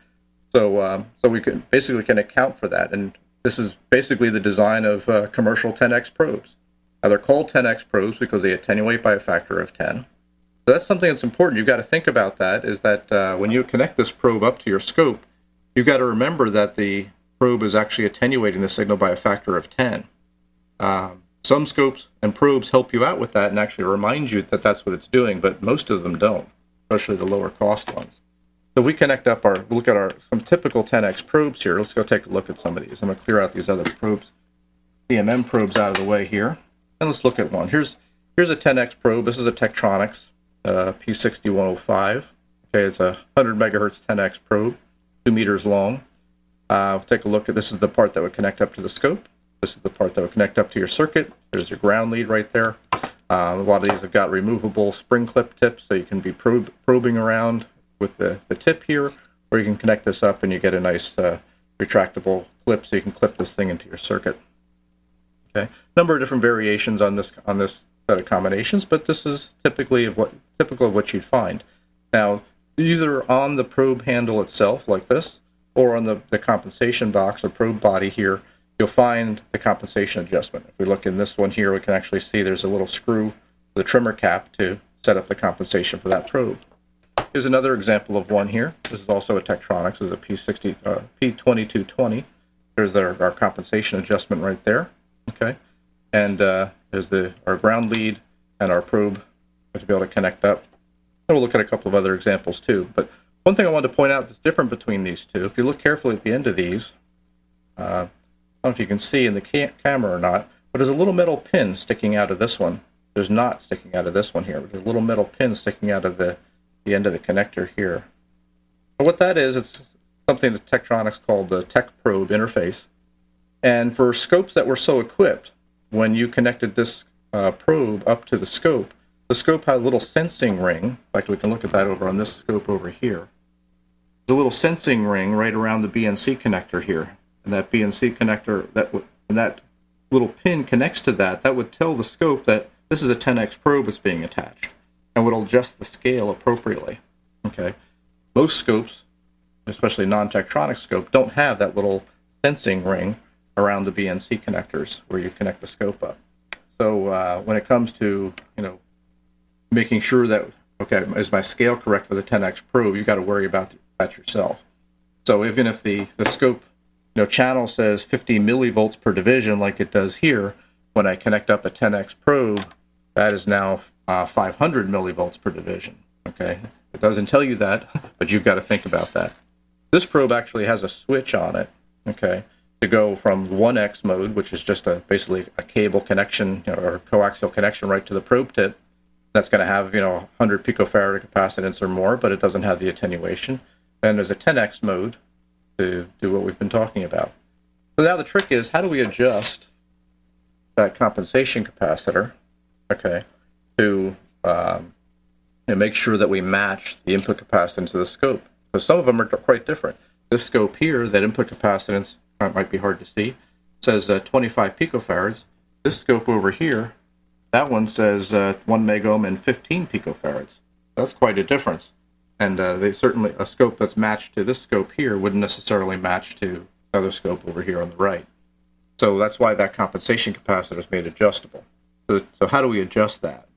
so um, so we can basically can account for that, and this is basically the design of uh, commercial 10x probes. Now they're called 10x probes because they attenuate by a factor of 10. So that's something that's important. You've got to think about that. Is that uh, when you connect this probe up to your scope, you've got to remember that the probe is actually attenuating the signal by a factor of 10. Um, some scopes and probes help you out with that and actually remind you that that's what it's doing, but most of them don't, especially the lower cost ones. So we connect up our, look at our some typical 10x probes here. Let's go take a look at some of these. I'm going to clear out these other probes, CMM probes out of the way here, and let's look at one. Here's here's a 10x probe. This is a Tektronix uh, P6105. Okay, it's a 100 megahertz 10x probe, two meters long. Uh, we'll take a look at this is the part that would connect up to the scope. This is the part that would connect up to your circuit. There's your ground lead right there. Uh, a lot of these have got removable spring clip tips, so you can be probe, probing around with the, the tip here, or you can connect this up and you get a nice uh, retractable clip, so you can clip this thing into your circuit. Okay, number of different variations on this on this set of combinations, but this is typically of what typical of what you'd find. Now, either on the probe handle itself, like this, or on the, the compensation box or probe body here, you'll find the compensation adjustment. If we look in this one here, we can actually see there's a little screw, the trimmer cap to set up the compensation for that probe. Here's another example of one here. This is also a Tektronix. This is a P60, uh, P2220. There's our, our compensation adjustment right there. Okay. And uh, there's the our ground lead and our probe to be able to connect up. And we'll look at a couple of other examples too. But one thing I wanted to point out that's different between these two, if you look carefully at the end of these, uh, I don't know if you can see in the ca- camera or not, but there's a little metal pin sticking out of this one. There's not sticking out of this one here. There's a little metal pin sticking out of the, the end of the connector here. But what that is, it's something that Tektronix called the Tech Probe interface. And for scopes that were so equipped, when you connected this uh, probe up to the scope, the scope had a little sensing ring. In fact, we can look at that over on this scope over here. There's a little sensing ring right around the BNC connector here. And that BNC connector, that and that little pin connects to that, that would tell the scope that this is a 10x probe that's being attached and would adjust the scale appropriately. Okay. Most scopes, especially non-Tektronix scope, don't have that little sensing ring around the BNC connectors where you connect the scope up. So uh, when it comes to you know making sure that okay is my scale correct for the 10x probe, you've got to worry about that yourself. So even if the the scope you know channel says 50 millivolts per division like it does here, when I connect up a 10x probe, that is now uh, 500 millivolts per division. Okay, it doesn't tell you that, but you've got to think about that. This probe actually has a switch on it. Okay, to go from 1x mode, which is just a basically a cable connection or coaxial connection right to the probe tip. That's going to have you know 100 picofarad capacitance or more, but it doesn't have the attenuation. And there's a 10x mode to do what we've been talking about. So now the trick is how do we adjust that compensation capacitor, okay, to um, and make sure that we match the input capacitance to the scope. Because some of them are quite different. This scope here, that input capacitance it might be hard to see, says uh, 25 picofarads. This scope over here, that one says uh, 1 megohm and 15 picofarads. That's quite a difference. And uh, they certainly a scope that's matched to this scope here wouldn't necessarily match to the other scope over here on the right. So that's why that compensation capacitor is made adjustable. So, so how do we adjust that?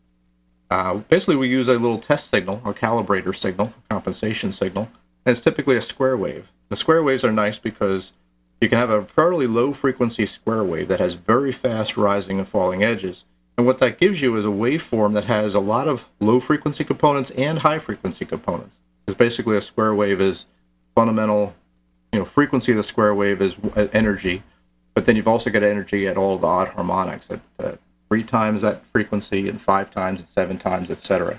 Uh, basically, we use a little test signal, or calibrator signal, compensation signal, and it's typically a square wave. The square waves are nice because you can have a fairly low frequency square wave that has very fast rising and falling edges. And what that gives you is a waveform that has a lot of low frequency components and high frequency components. Because basically a square wave is fundamental, you know, frequency of the square wave is energy, but then you've also got energy at all the odd harmonics at uh, three times that frequency and five times and seven times, etc.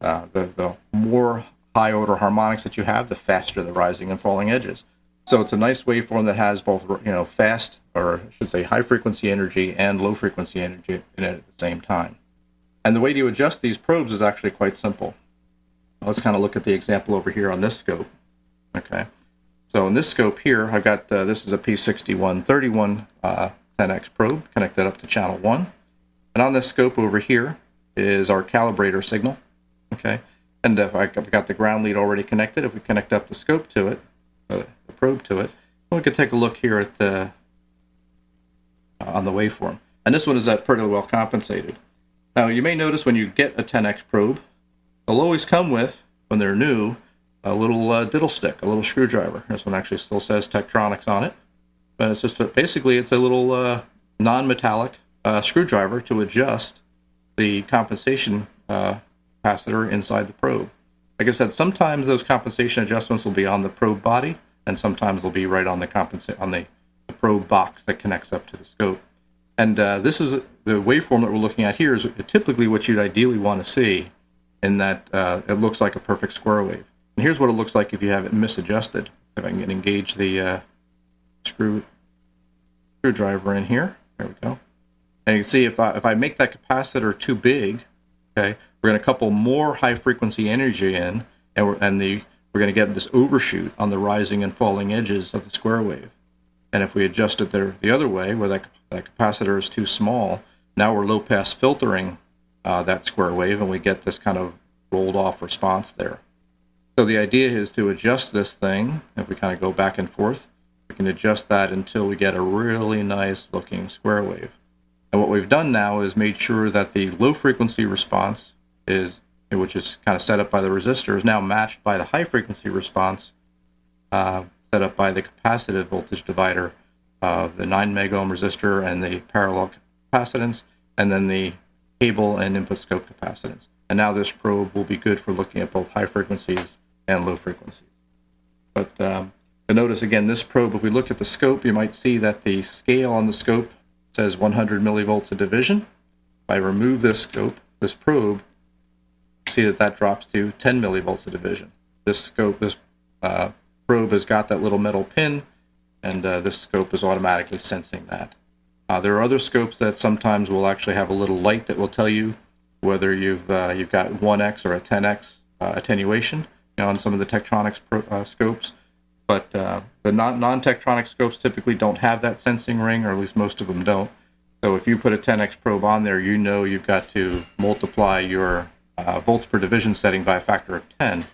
Uh, the, the more high order harmonics that you have, the faster the rising and falling edges. So it's a nice waveform that has both, you know, fast or I should say high frequency energy and low frequency energy in it at the same time. And the way to adjust these probes is actually quite simple. Let's kind of look at the example over here on this scope. Okay. So in this scope here, I've got uh, this is a P6131 uh, 10x probe connected up to channel 1. And on this scope over here is our calibrator signal. Okay. And if I've got the ground lead already connected, if we connect up the scope to it, uh, probe to it, we can take a look here at the uh, on the waveform. And this one is uh, pretty well compensated. Now you may notice when you get a 10x probe, they'll always come with, when they're new, a little uh, diddle stick, a little screwdriver. This one actually still says Tektronix on it, but it's just a, basically it's a little uh, non-metallic uh, screwdriver to adjust the compensation uh, capacitor inside the probe. Like I said, sometimes those compensation adjustments will be on the probe body, and sometimes they'll be right on the compensa- on the, the probe box that connects up to the scope. And uh, this is the waveform that we're looking at here is typically what you'd ideally want to see, in that uh, it looks like a perfect square wave. And here's what it looks like if you have it misadjusted. If I can engage the uh, screw screwdriver in here, there we go. And you can see if I if I make that capacitor too big, okay, we're going to couple more high frequency energy in, and we're and the we're going to get this overshoot on the rising and falling edges of the square wave. And if we adjust it there the other way, where that, that capacitor is too small, now we're low pass filtering uh, that square wave, and we get this kind of rolled off response there. So the idea is to adjust this thing. If we kind of go back and forth, we can adjust that until we get a really nice looking square wave. And what we've done now is made sure that the low frequency response is which is kind of set up by the resistor, is now matched by the high frequency response uh, set up by the capacitive voltage divider of the 9 megohm resistor and the parallel capacitance, and then the cable and input scope capacitance. And now this probe will be good for looking at both high frequencies and low frequencies. But um, notice again, this probe, if we look at the scope, you might see that the scale on the scope says 100 millivolts of division. If I remove this scope, this probe, see that that drops to 10 millivolts of division. This scope, this uh, probe has got that little metal pin, and uh, this scope is automatically sensing that. Uh, there are other scopes that sometimes will actually have a little light that will tell you whether you've uh, you've got 1x or a 10x uh, attenuation you know, on some of the Tektronix pro, uh, scopes. But the non non Tektronix scopes typically don't have that sensing ring, or at least most of them don't. So if you put a 10x probe on there, you know you've got to multiply your volts per division setting by a factor of 10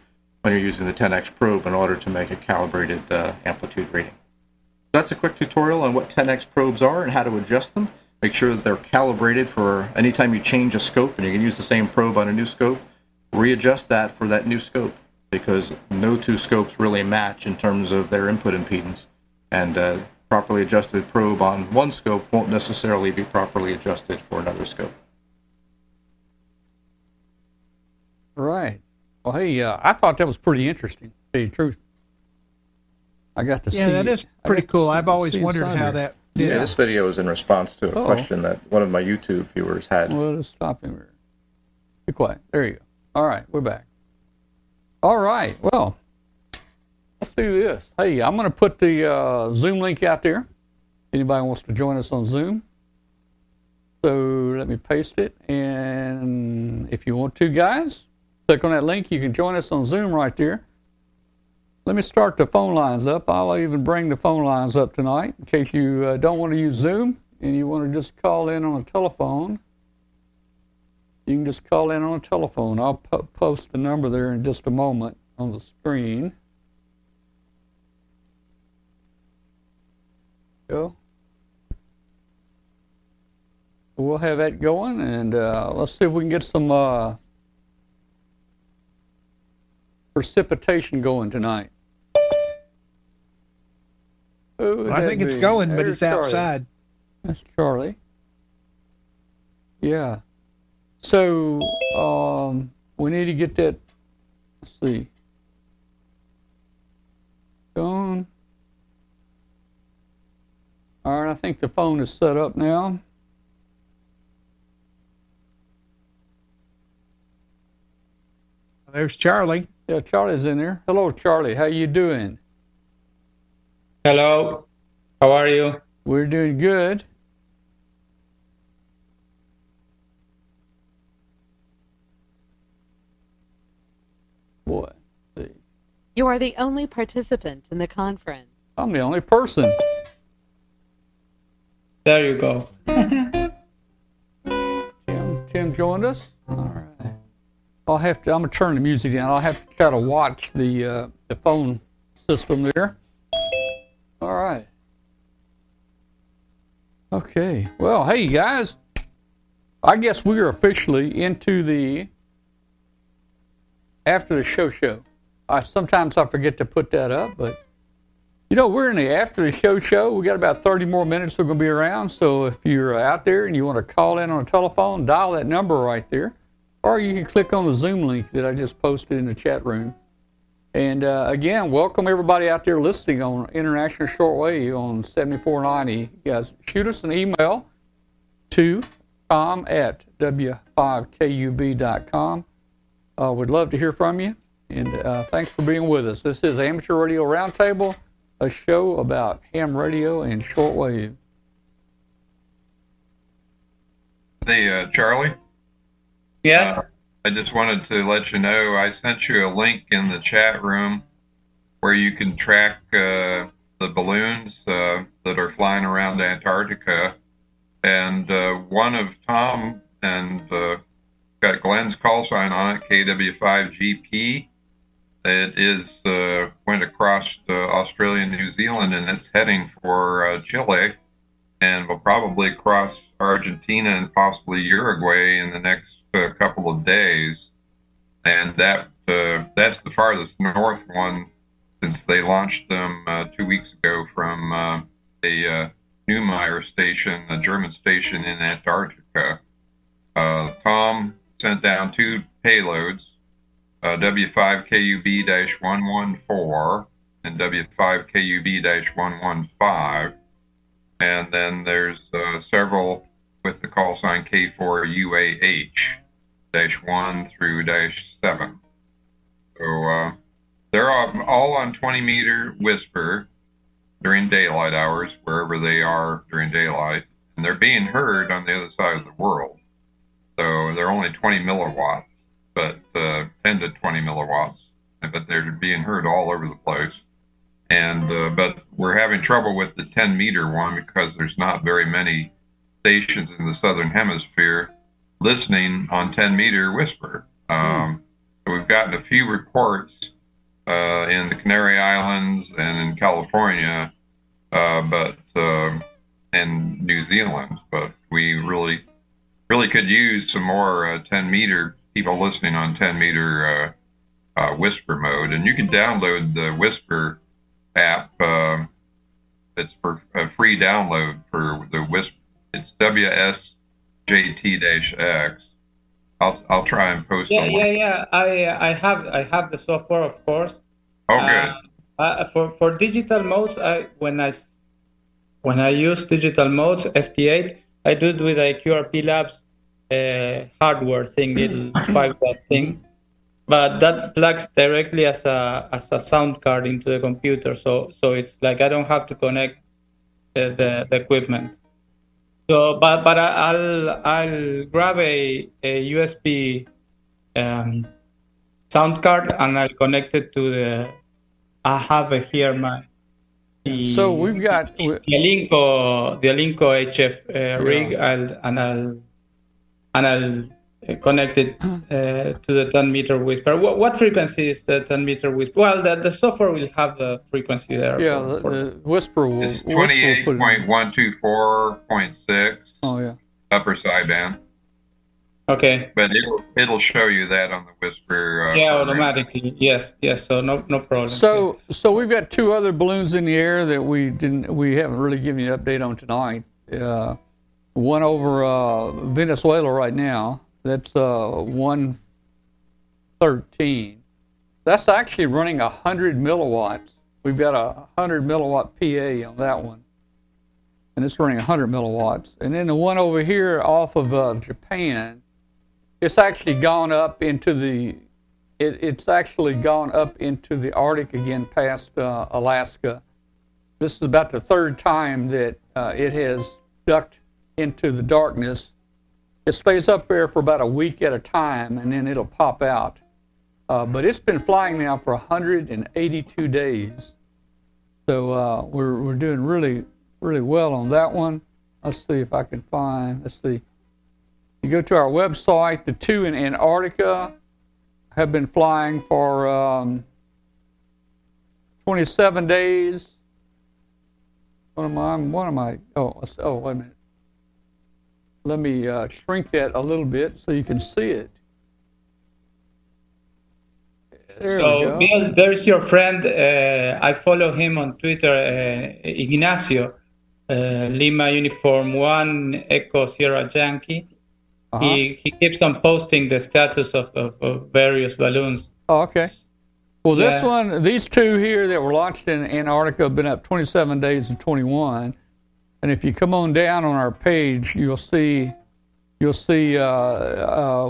when you're using the 10x probe in order to make a calibrated uh, amplitude reading. That's a quick tutorial on what 10x probes are and how to adjust them. Make sure that they're calibrated for anytime you change a scope and you can use the same probe on a new scope, readjust that for that new scope because no two scopes really match in terms of their input impedance. And uh, properly adjusted probe on one scope won't necessarily be properly adjusted for another scope. Right. Well, hey, uh, I thought that was pretty interesting. To tell you the truth, I got to yeah, see. Yeah, that is pretty cool. See, I've always wondered how that. Did. Yeah, this video is in response to a oh. question that one of my YouTube viewers had. Well, let's stop him here. Be quiet. There you go. All right, we're back. All right. Well, let's do this. Hey, I'm going to put the uh, Zoom link out there. Anybody wants to join us on Zoom? So let me paste it. And if you want to, guys, Click on that link. You can join us on Zoom right there. Let me start the phone lines up. I'll even bring the phone lines up tonight in case you uh, don't want to use Zoom and you want to just call in on a telephone. You can just call in on a telephone. I'll po- post the number there in just a moment on the screen. Go. We'll have that going, and uh, let's see if we can get some uh, precipitation going tonight? Well, I think be? it's going, There's but it's Charlie. outside. That's Charlie. Yeah. So um, we need to get that. Let's see. Going. All right, I think the phone is set up now. There's Charlie. Yeah, Charlie's in there. Hello, Charlie. How you doing? Hello. How are you? We're doing good. What? You are the only participant in the conference. I'm the only person. There you go. Tim, Tim joined us. All right. I'll have to. I'm gonna turn the music down. I'll have to try to watch the uh, the phone system there. All right. Okay. Well, hey guys. I guess we are officially into the after the show show. I sometimes I forget to put that up, but you know we're in the after the show show. We got about 30 more minutes. We're gonna be around. So if you're out there and you want to call in on a telephone, dial that number right there or you can click on the Zoom link that I just posted in the chat room. And uh, again, welcome everybody out there listening on International Shortwave on 7490. You guys, shoot us an email to tom at w5kub.com. Uh, we'd love to hear from you. And uh, thanks for being with us. This is Amateur Radio Roundtable, a show about ham radio and shortwave. Hey, uh, Charlie? Yes. Uh, I just wanted to let you know I sent you a link in the chat room where you can track uh, the balloons uh, that are flying around Antarctica. And uh, one of Tom and uh, got Glenn's call sign on it, KW5GP. It is uh, went across Australia and New Zealand, and it's heading for Chile, and will probably cross Argentina and possibly Uruguay in the next a couple of days. and that uh, that's the farthest north one since they launched them uh, two weeks ago from uh, a uh, station, a German station in Antarctica. Uh, Tom sent down two payloads, uh, W5KUB-114 and W5KUB-115, and then there's several with the call sign K4UAH dash one through dash seven. So uh, they're all, on 20 meter whisper during daylight hours, wherever they are during daylight, and they're being heard on the other side of the world. So they're only 20 milliwatts, but uh, 10 to 20 milliwatts, but they're being heard all over the place. And uh, but we're having trouble with the 10 meter one because there's not very many stations in the southern hemisphere listening on 10 meter whisper. Um, we've gotten a few reports uh, in the Canary Islands and in California, uh, but uh, and New Zealand. But we really, really could use some more uh, 10 meter people listening on 10 meter uh, uh, WSPR mode. And you can download the whisper app. Um, it's for a free download for the whisper. It's WSJT-X. I'll I'll try and post. Yeah, yeah, yeah. I I have I have the software, of course. Oh, good. Uh, uh, for for digital modes, I when I when I use digital modes FT8, I do it with a QRP Labs uh, hardware thing, little five watt thing, but that plugs directly as a as a sound card into the computer. So so it's like I don't have to connect the, the, the equipment. So, but but I'll I'll grab a, a USB um, sound card and I'll connect it to the. I have here my. The, so we've got the Alinco the Alinco HF uh, rig. I'll and I'll and I'll connect it uh, to the 10 meter whisper. What, what, frequency is the 10 meter whisper? Well, the, the software will have the frequency there. Yeah, for, for the, the WSPR will. It's 28.124.6. Oh, yeah. Upper sideband. Okay. But it'll, it'll show you that on the whisper. Uh, yeah, automatically. Yes, yes. So no no problem. So so we've got two other balloons in the air that we didn't we haven't really given you an update on tonight. Uh, one over uh, Venezuela right now. That's uh, 113. That's actually running 100 milliwatts. We've got a 100 milliwatt PA on that one. And it's running 100 milliwatts. And then the one over here off of uh, Japan, it's actually gone up into the, it, it's actually gone up into the Arctic again past uh, Alaska. This is about the third time that uh, it has ducked into the darkness it stays up there for about a week at a time and then it'll pop out. Uh, but it's been flying now for 182 days. So uh, we're, we're doing really, really well on that one. Let's see if I can find, let's see. You go to our website, the two in Antarctica have been flying for um, 27 days. What am I? What am I? Oh, oh, wait a minute. Let me uh, shrink that a little bit so you can see it. There so, Bill, there's your friend. Uh, I follow him on Twitter, uh, Ignacio, uh, Lima Uniform 1 Echo Sierra Yankee. Uh-huh. He, he keeps on posting the status of, of, of various balloons. Oh, okay. Well, yeah. this one, these two here that were launched in Antarctica have been up 27 days and 21. And if you come on down on our page, you'll see you'll see uh, uh,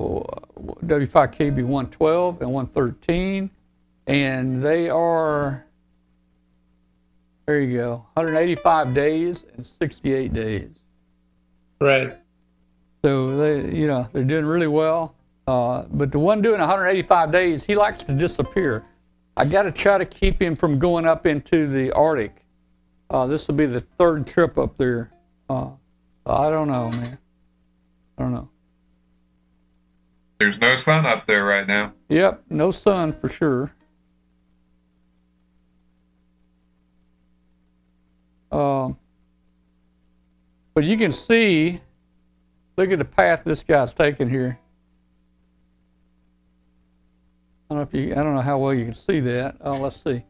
W5KB 112 and 113, and they are there you go 185 days and 68 days. Right. So they you know they're doing really well. Uh, but the one doing 185 days, he likes to disappear. I got to try to keep him from going up into the Arctic uh, this will be the third trip up there. Uh, I don't know, man. I don't know. There's no sun up there right now. Yep, no sun for sure. Um, but you can see, look at the path this guy's taking here. I don't know if you. I don't know how well you can see that. Oh, let's see.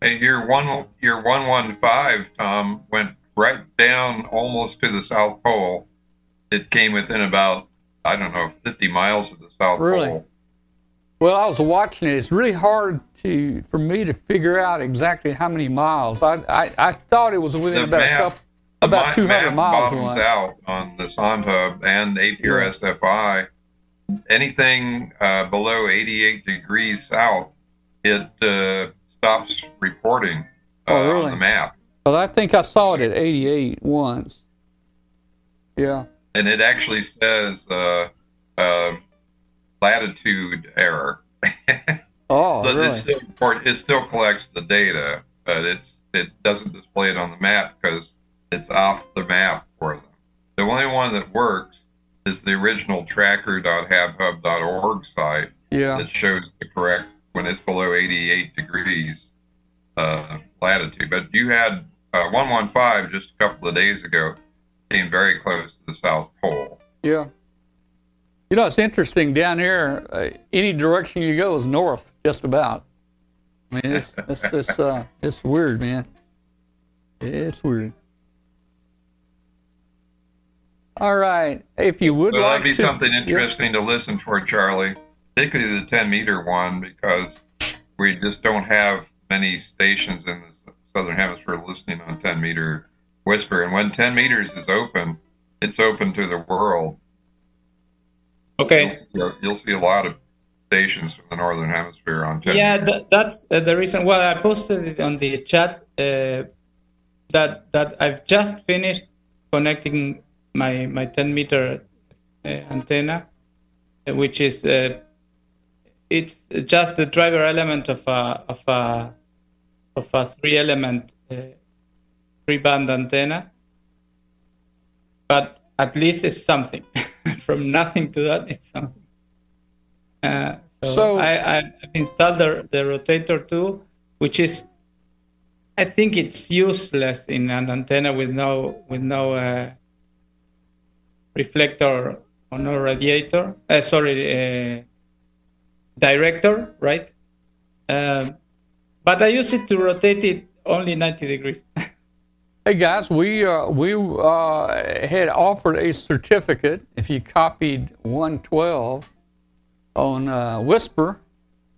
Hey, your one your one one five, Tom, went right down almost to the South Pole. It came within about I don't know fifty miles of the South really? Pole. Well, I was watching it. It's really hard to for me to figure out exactly how many miles. I I, I thought it was within The about map- a couple, about two hundred miles. bottoms out on the SondeHub and APRS.fi. Anything uh, below 88 degrees south, it uh, stops reporting uh, Oh, really? on the map. But I think I saw it at 88 once. Yeah. and it actually says uh, uh, latitude error. Oh, really? it, still, report- it still collects the data, but it's it doesn't display it on the map because it's off the map for them. The only one that works is the original tracker.habhub.org site Yeah. that shows the correct when it's below 88 degrees uh, latitude. But you had uh, 115 just a couple of days ago came very close to the South Pole. Yeah. You know, it's interesting down here. Uh, any direction you go is north, just about. I mean, it's it's it's, uh, it's weird, man. It's weird. All right, if you would Well, like that'd be to, something interesting to listen for, Charlie, particularly the 10 meter one, because we just don't have many stations in the southern hemisphere listening on 10 meter whisper. And when 10 meters is open, it's open to the world. Okay. You'll, you'll see a lot of stations from the northern hemisphere on 10. Yeah, th- that's uh, the reason. Well, I posted it on the chat uh, that that I've just finished connecting my my 10 meter uh, antenna, uh, which is uh, it's just the driver element of a of a of a three element uh, three band antenna. But at least it's something. From nothing to that, it's something. Uh, so, So- I, I've installed the, the rotator too, which is, I think it's useless in an antenna with no with no uh, reflector or no radiator. Uh, sorry, uh, director, right? Um, but I use it to rotate it only 90 degrees. Hey guys, we uh, we uh, had offered a certificate if you copied 112 on uh, Whisper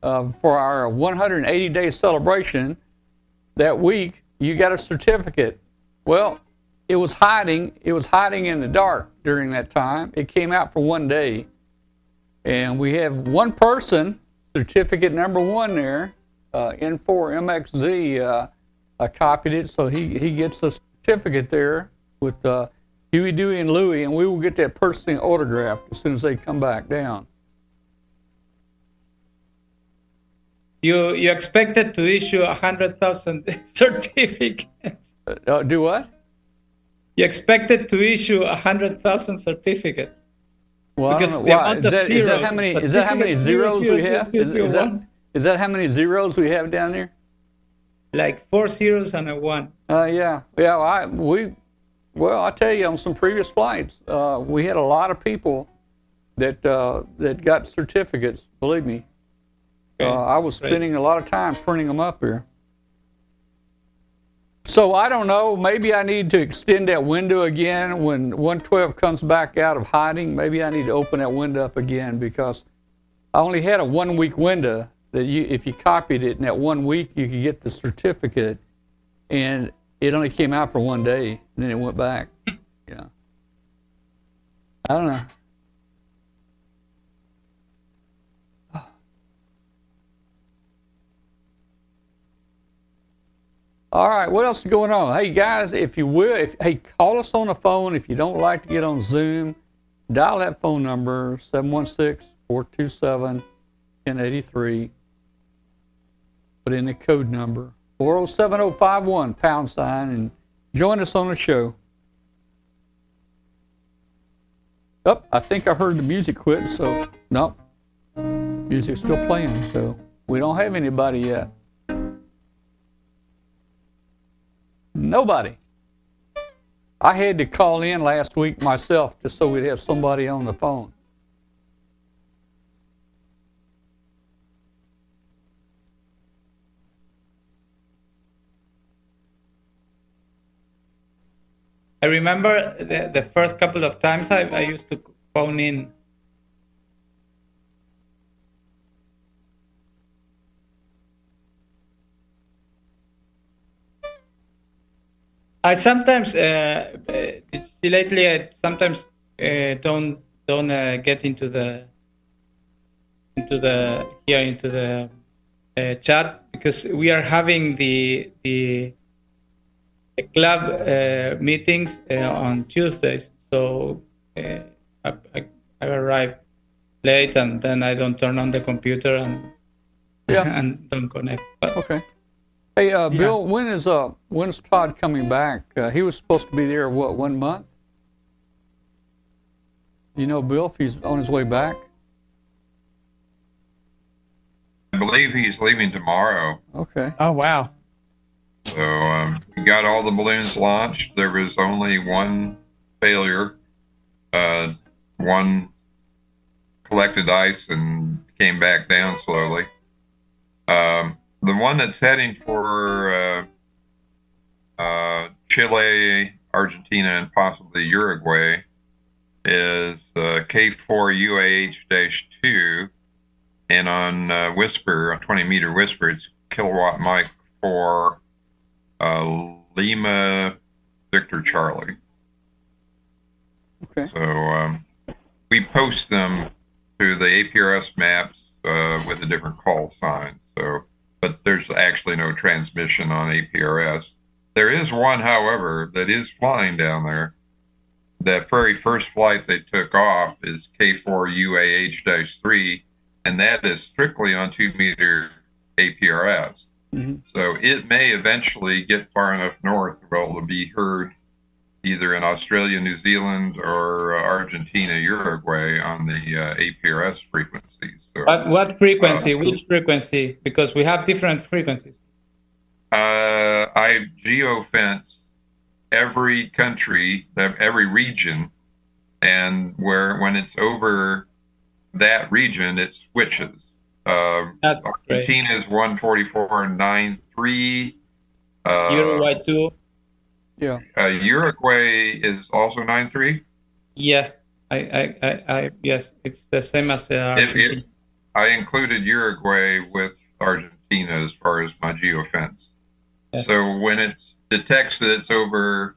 uh, for our 180 day celebration that week. You got a certificate. Well, it was hiding. It was hiding in the dark during that time. It came out for one day, and we have one person certificate number one there, uh, N4MXZ. Uh, I copied it, so he, he gets a certificate there with uh, Huey, Dewey, and Louie, and we will get that personally autographed as soon as they come back down. You you expected to issue a hundred thousand certificates. Uh, uh, do what? You expected to issue a hundred thousand certificates. Well, Because the amount Is of that, is that how many? Is that how many zeros zero, we zero, have? zero, Is, zero, is that that how many zeros we have down there? Like four zeros and a one. Uh, yeah, yeah. I we, well, I tell you, on some previous flights, uh, we had a lot of people that uh, that got certificates. Believe me, uh, I was spending a lot of time printing them up here. So I don't know. Maybe I need to extend that window again when 112 comes back out of hiding. Maybe I need to open that window up again because I only had a one week window that you, if you copied it in that one week, you could get the certificate, and it only came out for one day, and then it went back. Yeah. I don't know. All right, what else is going on? Hey guys, if you will, if hey, call us on the phone if you don't like to get on Zoom. Dial that phone number 716-427-1083. Put in the code number 407051 pound sign and join us on the show. Oh, I think I heard the music quit, so no. Music's still playing, so we don't have anybody yet. Nobody. I had to call in last week myself just so we'd have somebody on the phone. I remember the, the first couple of times I, I used to phone in I sometimes uh, uh, lately I sometimes uh, don't don't uh, get into the into the here into the uh, chat because we are having the the club uh, meetings uh, on Tuesdays. So uh, I, I, I, arrive late and then I don't turn on the computer and yeah. and don't connect. But, okay. Hey, uh, Bill, yeah. when is uh when's Todd coming back? Uh, he was supposed to be there what one month? You know, Bill, if he's on his way back. I believe he's leaving tomorrow. Okay. Oh wow. So um, we got all the balloons launched. There was only one failure. Uh, one collected ice and came back down slowly. Um, the one that's heading for uh, uh, Chile, Argentina, and possibly Uruguay is uh, K4UAH-2, and on uh, Whisper, a 20 meter Whisper, it's kilowatt Mike 4 uh, Lima Victor Charlie. Okay. So um, we post them to the APRS maps uh, with a different call sign. So, but there's actually no transmission on APRS. There is one, however, that is flying down there. The very first flight they took off is K4UAH-3, and that is strictly on two meter APRS. Mm-hmm. So it may eventually get far enough north where it will be heard either in Australia, New Zealand, or uh, Argentina, Uruguay on the uh, APRS frequencies. So, what, what frequency? Uh, Which frequency? Because we have different frequencies. Uh, I geofence every country, every region, and where when it's over that region, it switches. Um, That's Argentina great. is 144.93. Uh, Uruguay too. Yeah. Uh, Uruguay is also 93. Yes, I, I, I, I, yes, it's the same as uh, it, it, I included Uruguay with Argentina as far as my geofence. Yes. So when it detects that it's over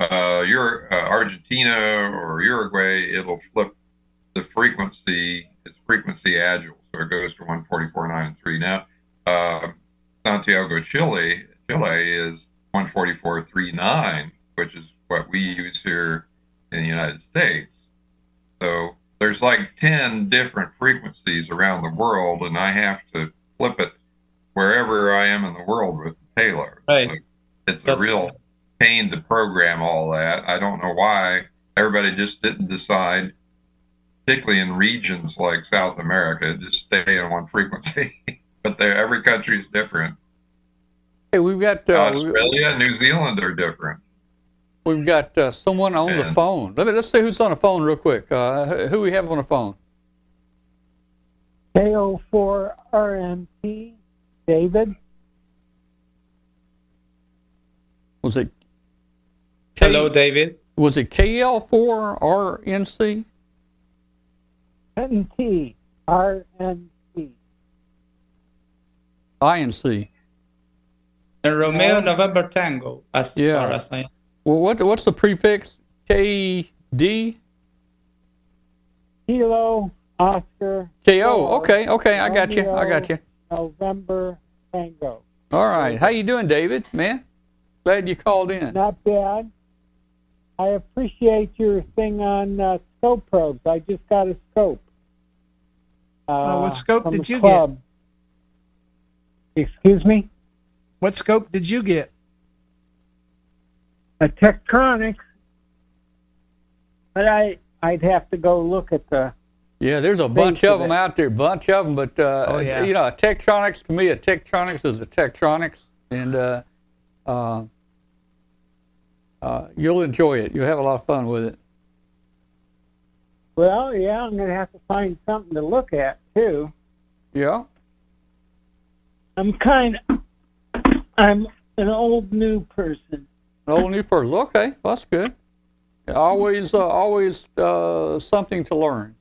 uh, Euro, uh, Argentina or Uruguay, it'll flip the frequency. It's frequency agile so it goes to 144.93. Now, uh, Santiago, Chile, Chile is 144.39, which is what we use here in the United States. So there's like 10 different frequencies around the world, and I have to flip it wherever I am in the world with the payload. Right. So it's That's a real pain to program all that. I don't know why everybody just didn't decide particularly in regions like South America, just stay on one frequency. but every country is different. Hey, we've got uh, Australia and New Zealand are different. We've got uh, someone on and, the phone. Let me, let's see who's on the phone real quick. Uh, who we have on the phone? KO4RMP, David. Was it? K- Hello, David. Was it KL4RNC? NT, RNC. INC. And Romeo November Tango, as yeah. far as I Well, what, what's the prefix? KD? Kilo, Oscar. KO. Okay, okay, I got you. I got you. November Tango. All right. How you doing, David? Man, glad you called in. Not bad. I appreciate your thing on uh, scope probes. I just got a scope. Uh, what scope did you club. get? Excuse me? What scope did you get? A Tektronix. But I, I'd have to go look at the. Yeah, there's a bunch of them out there, bunch of them. But uh, oh, yeah. you know, a Tektronix to me, a Tektronix is a Tektronix, and uh, uh, uh, you'll enjoy it. You'll have a lot of fun with it. Well, yeah, I'm going to have to find something to look at too. Yeah. I'm kind of, I'm an old new person. Old new person. Okay, well, that's good. Always, uh, always uh, something to learn.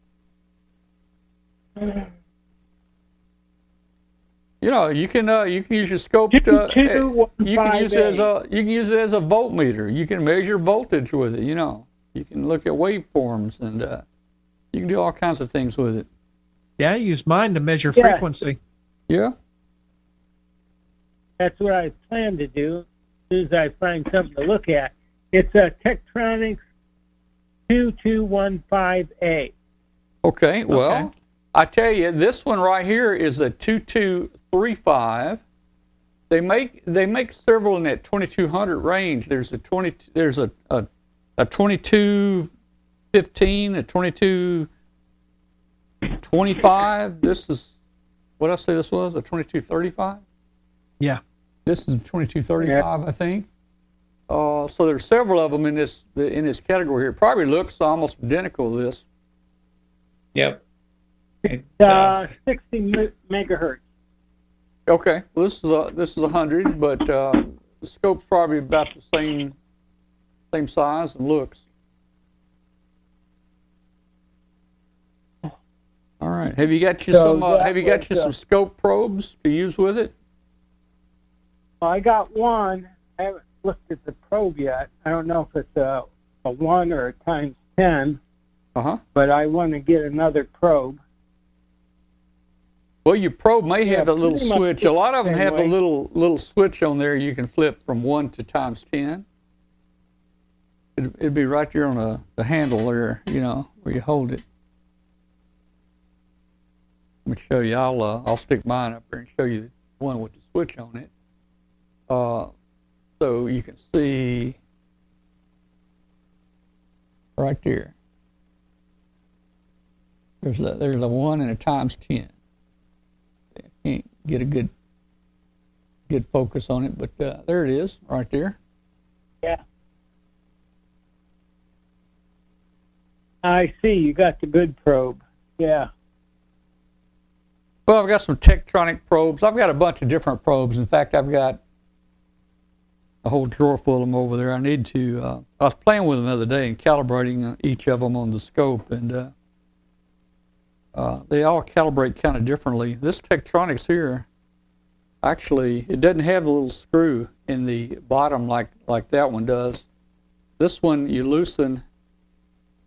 You know, you can uh, you can use your scope. To, Two, you can use it as a you can use it as a voltmeter. You can measure voltage with it. You know, you can look at waveforms and uh, you can do all kinds of things with it. Yeah, I use mine to measure Yeah. frequency. Yeah. That's what I plan to do as soon as I find something to look at. It's a Tektronix 2215A. Okay. Well, Okay. I tell you, this one right here is a two two three five. They make they make several in that twenty two hundred range. There's a twenty there's a a, a twenty two fifteen, a twenty two twenty five. This is what I say this was a twenty two thirty five. Yeah. This is twenty two thirty five, I think. Uh, so there's several of them in this in this category here. Probably looks almost identical to this. Yep. It Uh, does. 60 megahertz. Okay, well, this is a this is a hundred, but uh, the scope's probably about the same same size and looks. All right, have you got you So some? Uh, have you got you uh, some scope probes to use with it? I got one. I haven't looked at the probe yet. I don't know if it's a, a 1 or a times 10, Uh huh. but I want to get another probe. Well, your probe may Yeah, have a little switch. A lot of them have a little little switch on there. You can flip from one to times ten. It'd, it'd be right there on the, the handle there, you know, where you hold it. Let me show you. I'll uh, I'll stick mine up there and show you the one with the switch on it. Uh, so you can see right there. There's a, there's a one and a times ten can't get a good good focus on it, but uh, there it is, right there. Yeah. I see. You got the good probe. Yeah. Well, I've got some Tektronic probes. I've got a bunch of different probes. In fact, I've got a whole drawer full of them over there. I need to. Uh, I was playing with them the other day and calibrating uh, each of them on the scope, and uh, uh, they all calibrate kind of differently. This Tektronix here, actually, it doesn't have the little screw in the bottom like like that one does. This one you loosen.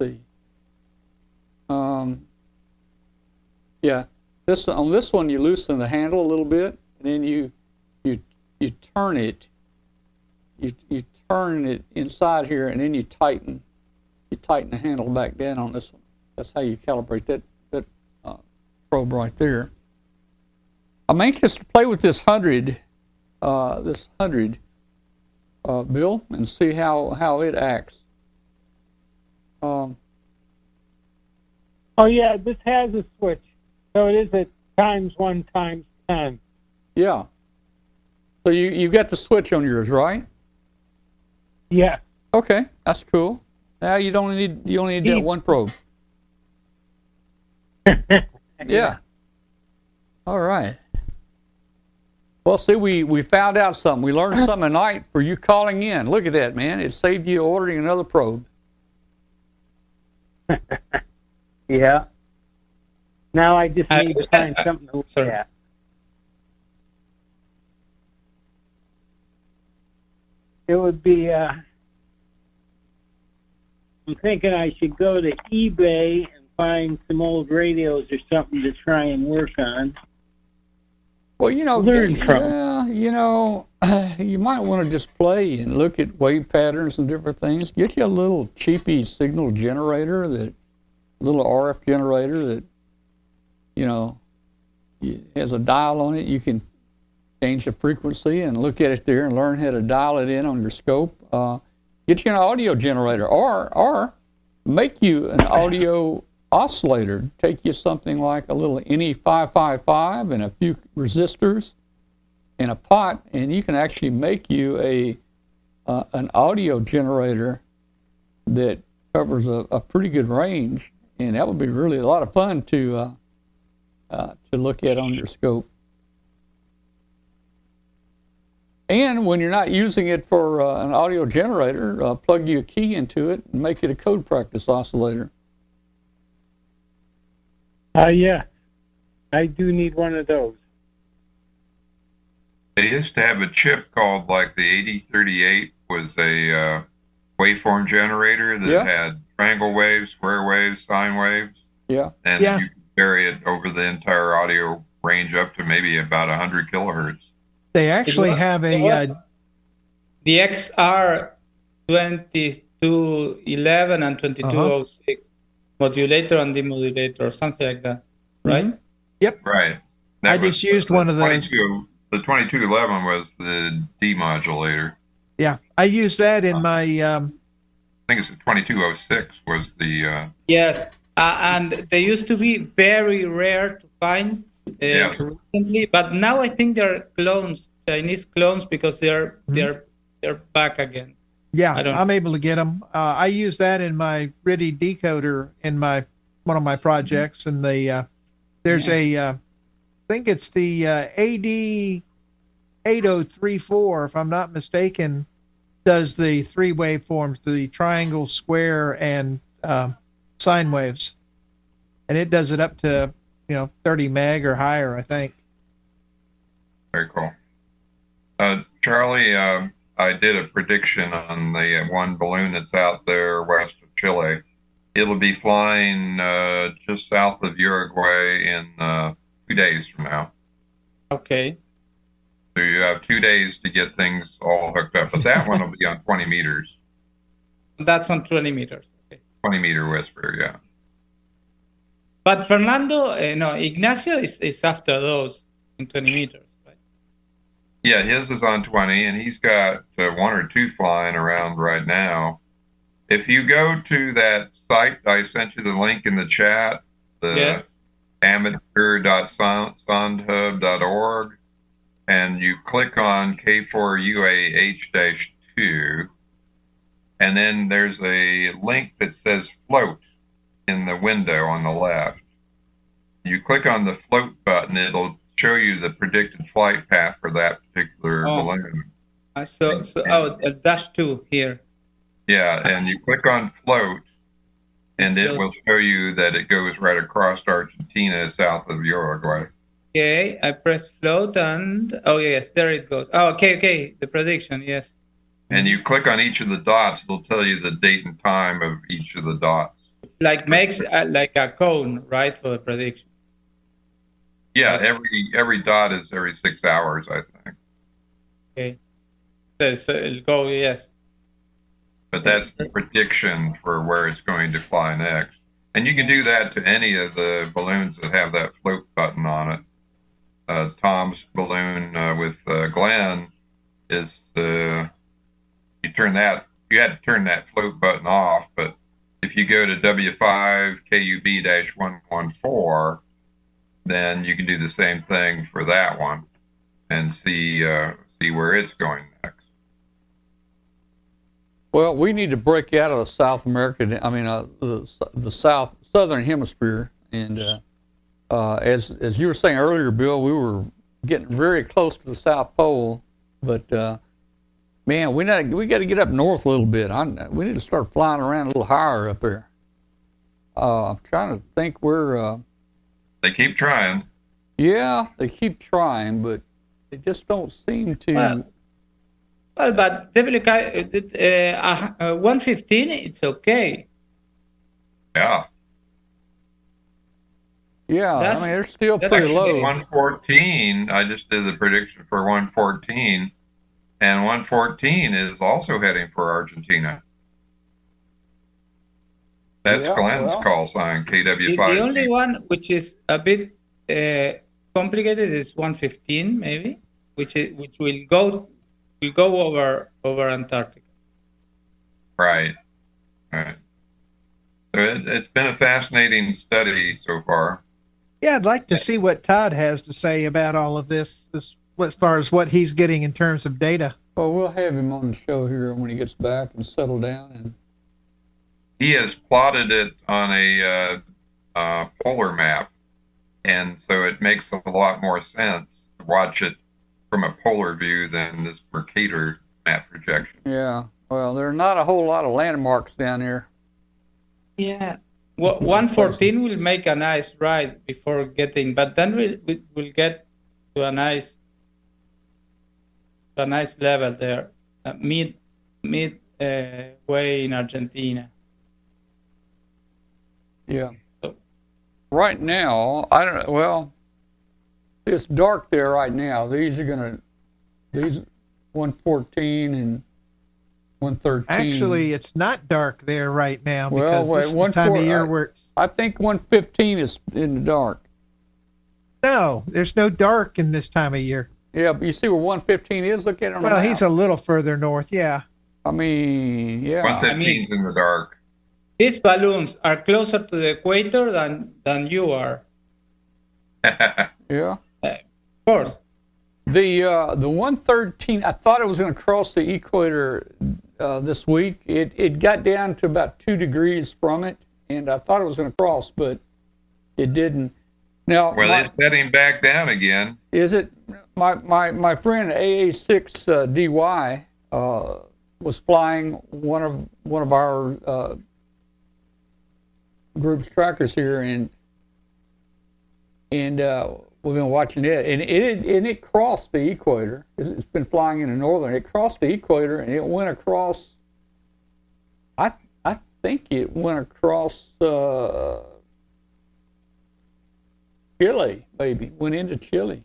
See. Um, yeah, this on this one you loosen the handle a little bit, and then you you you turn it. You you turn it inside here, and then you tighten you tighten the handle back down on this one. That's how you calibrate that that uh, probe right there. I'm anxious to play with this hundred, uh, this hundred, uh, Bill, and see how how it acts. Um, Oh, yeah. This has a switch. So it is a times 1 times 10. yeah. So you you got the switch on yours, right? Yeah. Okay, that's cool. Now you don't need you only need that one probe. Yeah. All right. Well, see, we, we found out something. We learned something tonight for you calling in. Look at that, man. It saved you ordering another probe. Yeah. Now I just I- need to find something to look Sorry. at. It would be, uh, I'm thinking I should go to eBay and find some old radios or something to try and work on. Well, you know, Learn from. yeah, you know, you might want to just play and look at wave patterns and different things. Get you a little cheapy signal generator, that little RF generator that, you know, has a dial on it. You can change the frequency and look at it there and learn how to dial it in on your scope. Uh, get you an audio generator, or or make you an audio oscillator. Take you something like a little NE555 and a few resistors and a pot, and you can actually make you a uh, an audio generator that covers a, a pretty good range, and that would be really a lot of fun to uh, uh, to look at on your scope. And when you're not using it for uh, an audio generator, uh, plug you a key into it and make it a code practice oscillator. Uh, yeah, I do need one of those. They used to have a chip called like the 8038 was a uh, waveform generator that Yeah. had triangle waves, square waves, sine waves, Yeah. and Yeah. you could vary it over the entire audio range up to maybe about 100 kilohertz. They actually was- have a was- uh, The XR 2211 and 2206 modulator and demodulator, or something like that, right? Yep. Right. I just used one of those. 22, the 2211 was the demodulator. yeah. I used that in my um, I think it's the 2206 was the. Uh, Yes, uh, and they used to be very rare to find Yeah. recently, but now I think they're clones, Chinese clones, because they're Mm-hmm. they're they're back again. Yeah, I don't- I'm able to get them. Uh, I use that in my RTTY decoder in my one of my projects, and the uh, there's a uh, I think it's the uh, AD 8034, if I'm not mistaken, does the three waveforms, the triangle, square, and um sine waves, and it does it up to you know 30 meg or higher, I think. Very cool. Uh, Charlie, um, I did a prediction on the uh, one balloon that's out there west of Chile. It'll be flying uh, just south of Uruguay in uh, two days from now. Okay. So you have two days to get things all hooked up. But that one will be on 20 meters, That's on 20 meters. Okay. 20 meter whisper, yeah. But Fernando, uh, no, Ignacio is, is after those in 20 meters, right? Yeah, his is on 20, and he's got uh, one or two flying around right now. If you go to that site, I sent you the link in the chat, the Yes. amateur.sondehub.org, and you click on K4UAH-2, and then there's a link that says float in the window on the left. You click on the float button, it'll show you the predicted flight path for that particular Oh. balloon. So, so oh, uh, dash two here. Yeah, and you click on float, and it will show you that it goes right across Argentina, south of Uruguay. Okay, I press float and oh yes, there it goes. Oh, okay, okay, the prediction, yes. And you click on each of the dots, it'll tell you the date and time of each of the dots. Like makes uh, like a cone, right, for the prediction. Yeah, every every dot is every six hours, I think. Okay. So, so it'll go yes. But that's the prediction for where it's going to fly next. And you can do that to any of the balloons that have that float button on it. Uh, Tom's balloon uh, with uh, Glenn is the you turn that you had to turn that float button off, but if you go to W5 KUB-114, then you can do the same thing for that one and see uh, see where it's going next. Well, we need to break out of the South America. I mean, uh, the, the South Southern Hemisphere, and uh, uh, as as you were saying earlier, Bill, we were getting very close to the South Pole, but uh, man, we not we got to get up north a little bit. I, we need to start flying around a little higher up here. Uh, I'm trying to think where. Uh, They keep trying. yeah, they keep trying, but they just don't seem to. Well, Well, but WK uh, uh, 115, it's okay. Yeah. yeah, that's- I mean they're still that's pretty actually low. 114, I just did the prediction for 114, and 114 is also heading for Argentina. That's Yeah, Glenn's well. call sign, KW5. the only one which is a bit uh, complicated is 115, maybe, which is which will go will go over over Antarctica. Right. Right. So it, it's been a fascinating study so far. Yeah, I'd like to see what Todd has to say about all of this, as, as far as what he's getting in terms of data. Well, we'll have him on the show here when he gets back and settle down. And He has plotted it on a uh, uh, polar map, and so it makes a lot more sense to watch it from a polar view than this Mercator map projection. Yeah. Well, there are not a whole lot of landmarks down here. Yeah. Well, 114 will make a nice ride before getting, but then we'll, we'll get to a nice, a nice level there, uh, mid, mid uh, way in Argentina. Yeah. Right now, I don't. Well, it's dark there right now. These are gonna, these 114 and 113. Actually, it's not dark there right now Well, because wait, this is the one time four- of year I- where I think 115 is in the dark. no, there's no dark in this time of year. Yeah, but you see where 115 is? Look at it Well, he's a little further north. Yeah. I mean, yeah. 115's in the dark. These balloons are closer to the equator than, than you are. Yeah. Of course. The uh, the 113, I thought it was going to cross the equator uh, this week. It it got down to about two degrees from it, and I thought it was going to cross, but it didn't. Now, well, my- it's heading back down again. is it my my my friend AA6 uh, uh, was flying one of one of our uh, group's trackers here, and and uh, we've been watching it, and it and it crossed the equator. It's it's been flying in the northern. It crossed the equator, and it went across. I I think it went across uh, Chile, maybe went into Chile.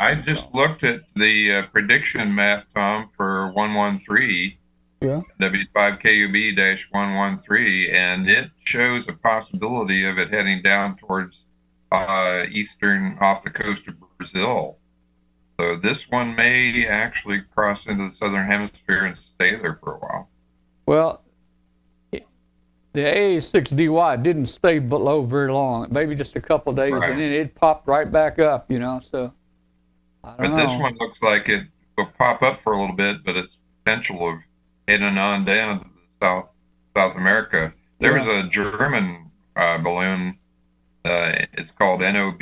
I just looked at the uh, prediction map, Tom, for 113, Yeah. W5KUB 113, and it shows a possibility of it heading down towards uh, eastern, off the coast of Brazil. So this one may actually cross into the southern hemisphere and stay there for a while. Well, the AA6DY didn't stay below very long, maybe just a couple days, Right. and then it popped right back up, you know. So, But don't this know. one looks like it will pop up for a little bit, but its potential of heading on down to the South South America. There was a German uh, balloon. Uh, it's called NOB.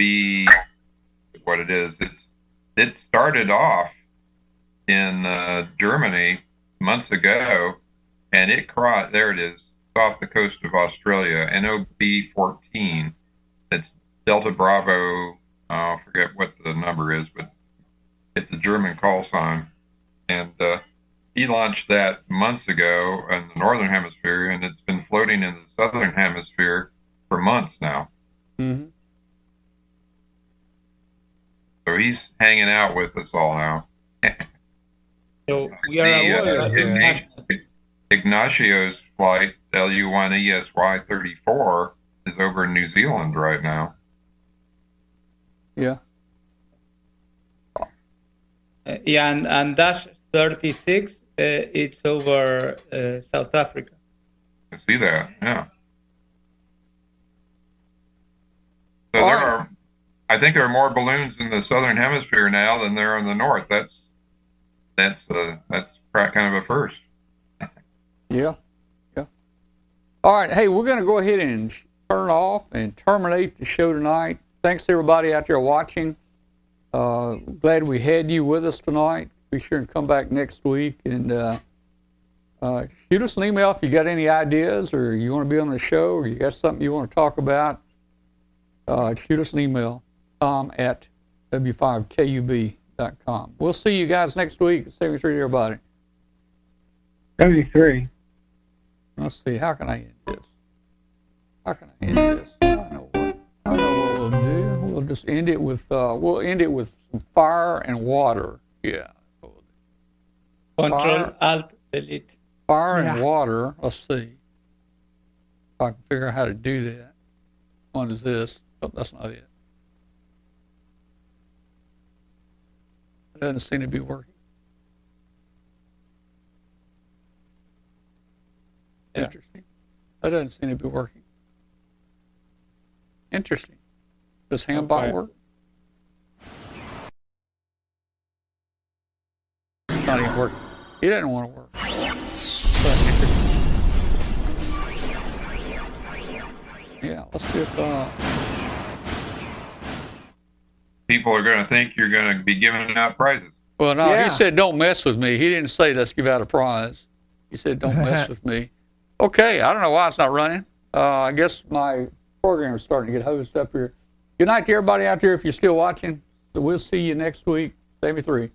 What it is? It's it started off in uh, Germany months ago, and it crossed. There it is, off the coast of Australia. NOB 14. It's Delta Bravo. uh, I forget what the number is, but it's a German call sign, and uh, he launched that months ago in the northern hemisphere, and it's been floating in the southern hemisphere for months now. hmm So he's hanging out with us all now. So we are uh, aware of Igna- that. Ignacio's flight LU1ESY 34 is over in New Zealand right now. Yeah. Uh, yeah, and, and Dash 36, uh, it's over uh, South Africa. I see that. Yeah. So All there are, I think there are more balloons in the southern hemisphere now than there are in the north. That's that's uh, that's pra- kind of a first. Yeah. Yeah. All right. Hey, we're going to go ahead and turn off and terminate the show tonight. Thanks to everybody out there watching. Uh, glad we had you with us tonight. Be sure and come back next week and uh, uh, shoot us an email if you got any ideas or you want to be on the show or you got something you want to talk about. Uh, shoot us an email, tom at w5kub.com. We'll see you guys next week. 73 to everybody. 73. Let's see. How can I end this? How can I end this? I know what. I know just end it with. Uh, we'll end it with fire and water. Yeah. Control Fire. Alt Delete. Fire and Yeah. water. Let's see. If I can figure out how to do that. One is this. Oh, that's not it. It doesn't seem to be working. Yeah. Interesting. That doesn't seem to be working. Interesting. Does handbot okay. work? It's not even work. He didn't want to work. yeah, let's see if. Uh... People are going to think you're going to be giving out prizes. Well, no, yeah. he said, don't mess with me. He didn't say, let's give out a prize. He said, don't mess with me. Okay, I don't know why it's not running. Uh, I guess my program's starting to get hosed up here. Good night to everybody out there if you're still watching. So we'll see you next week, 73.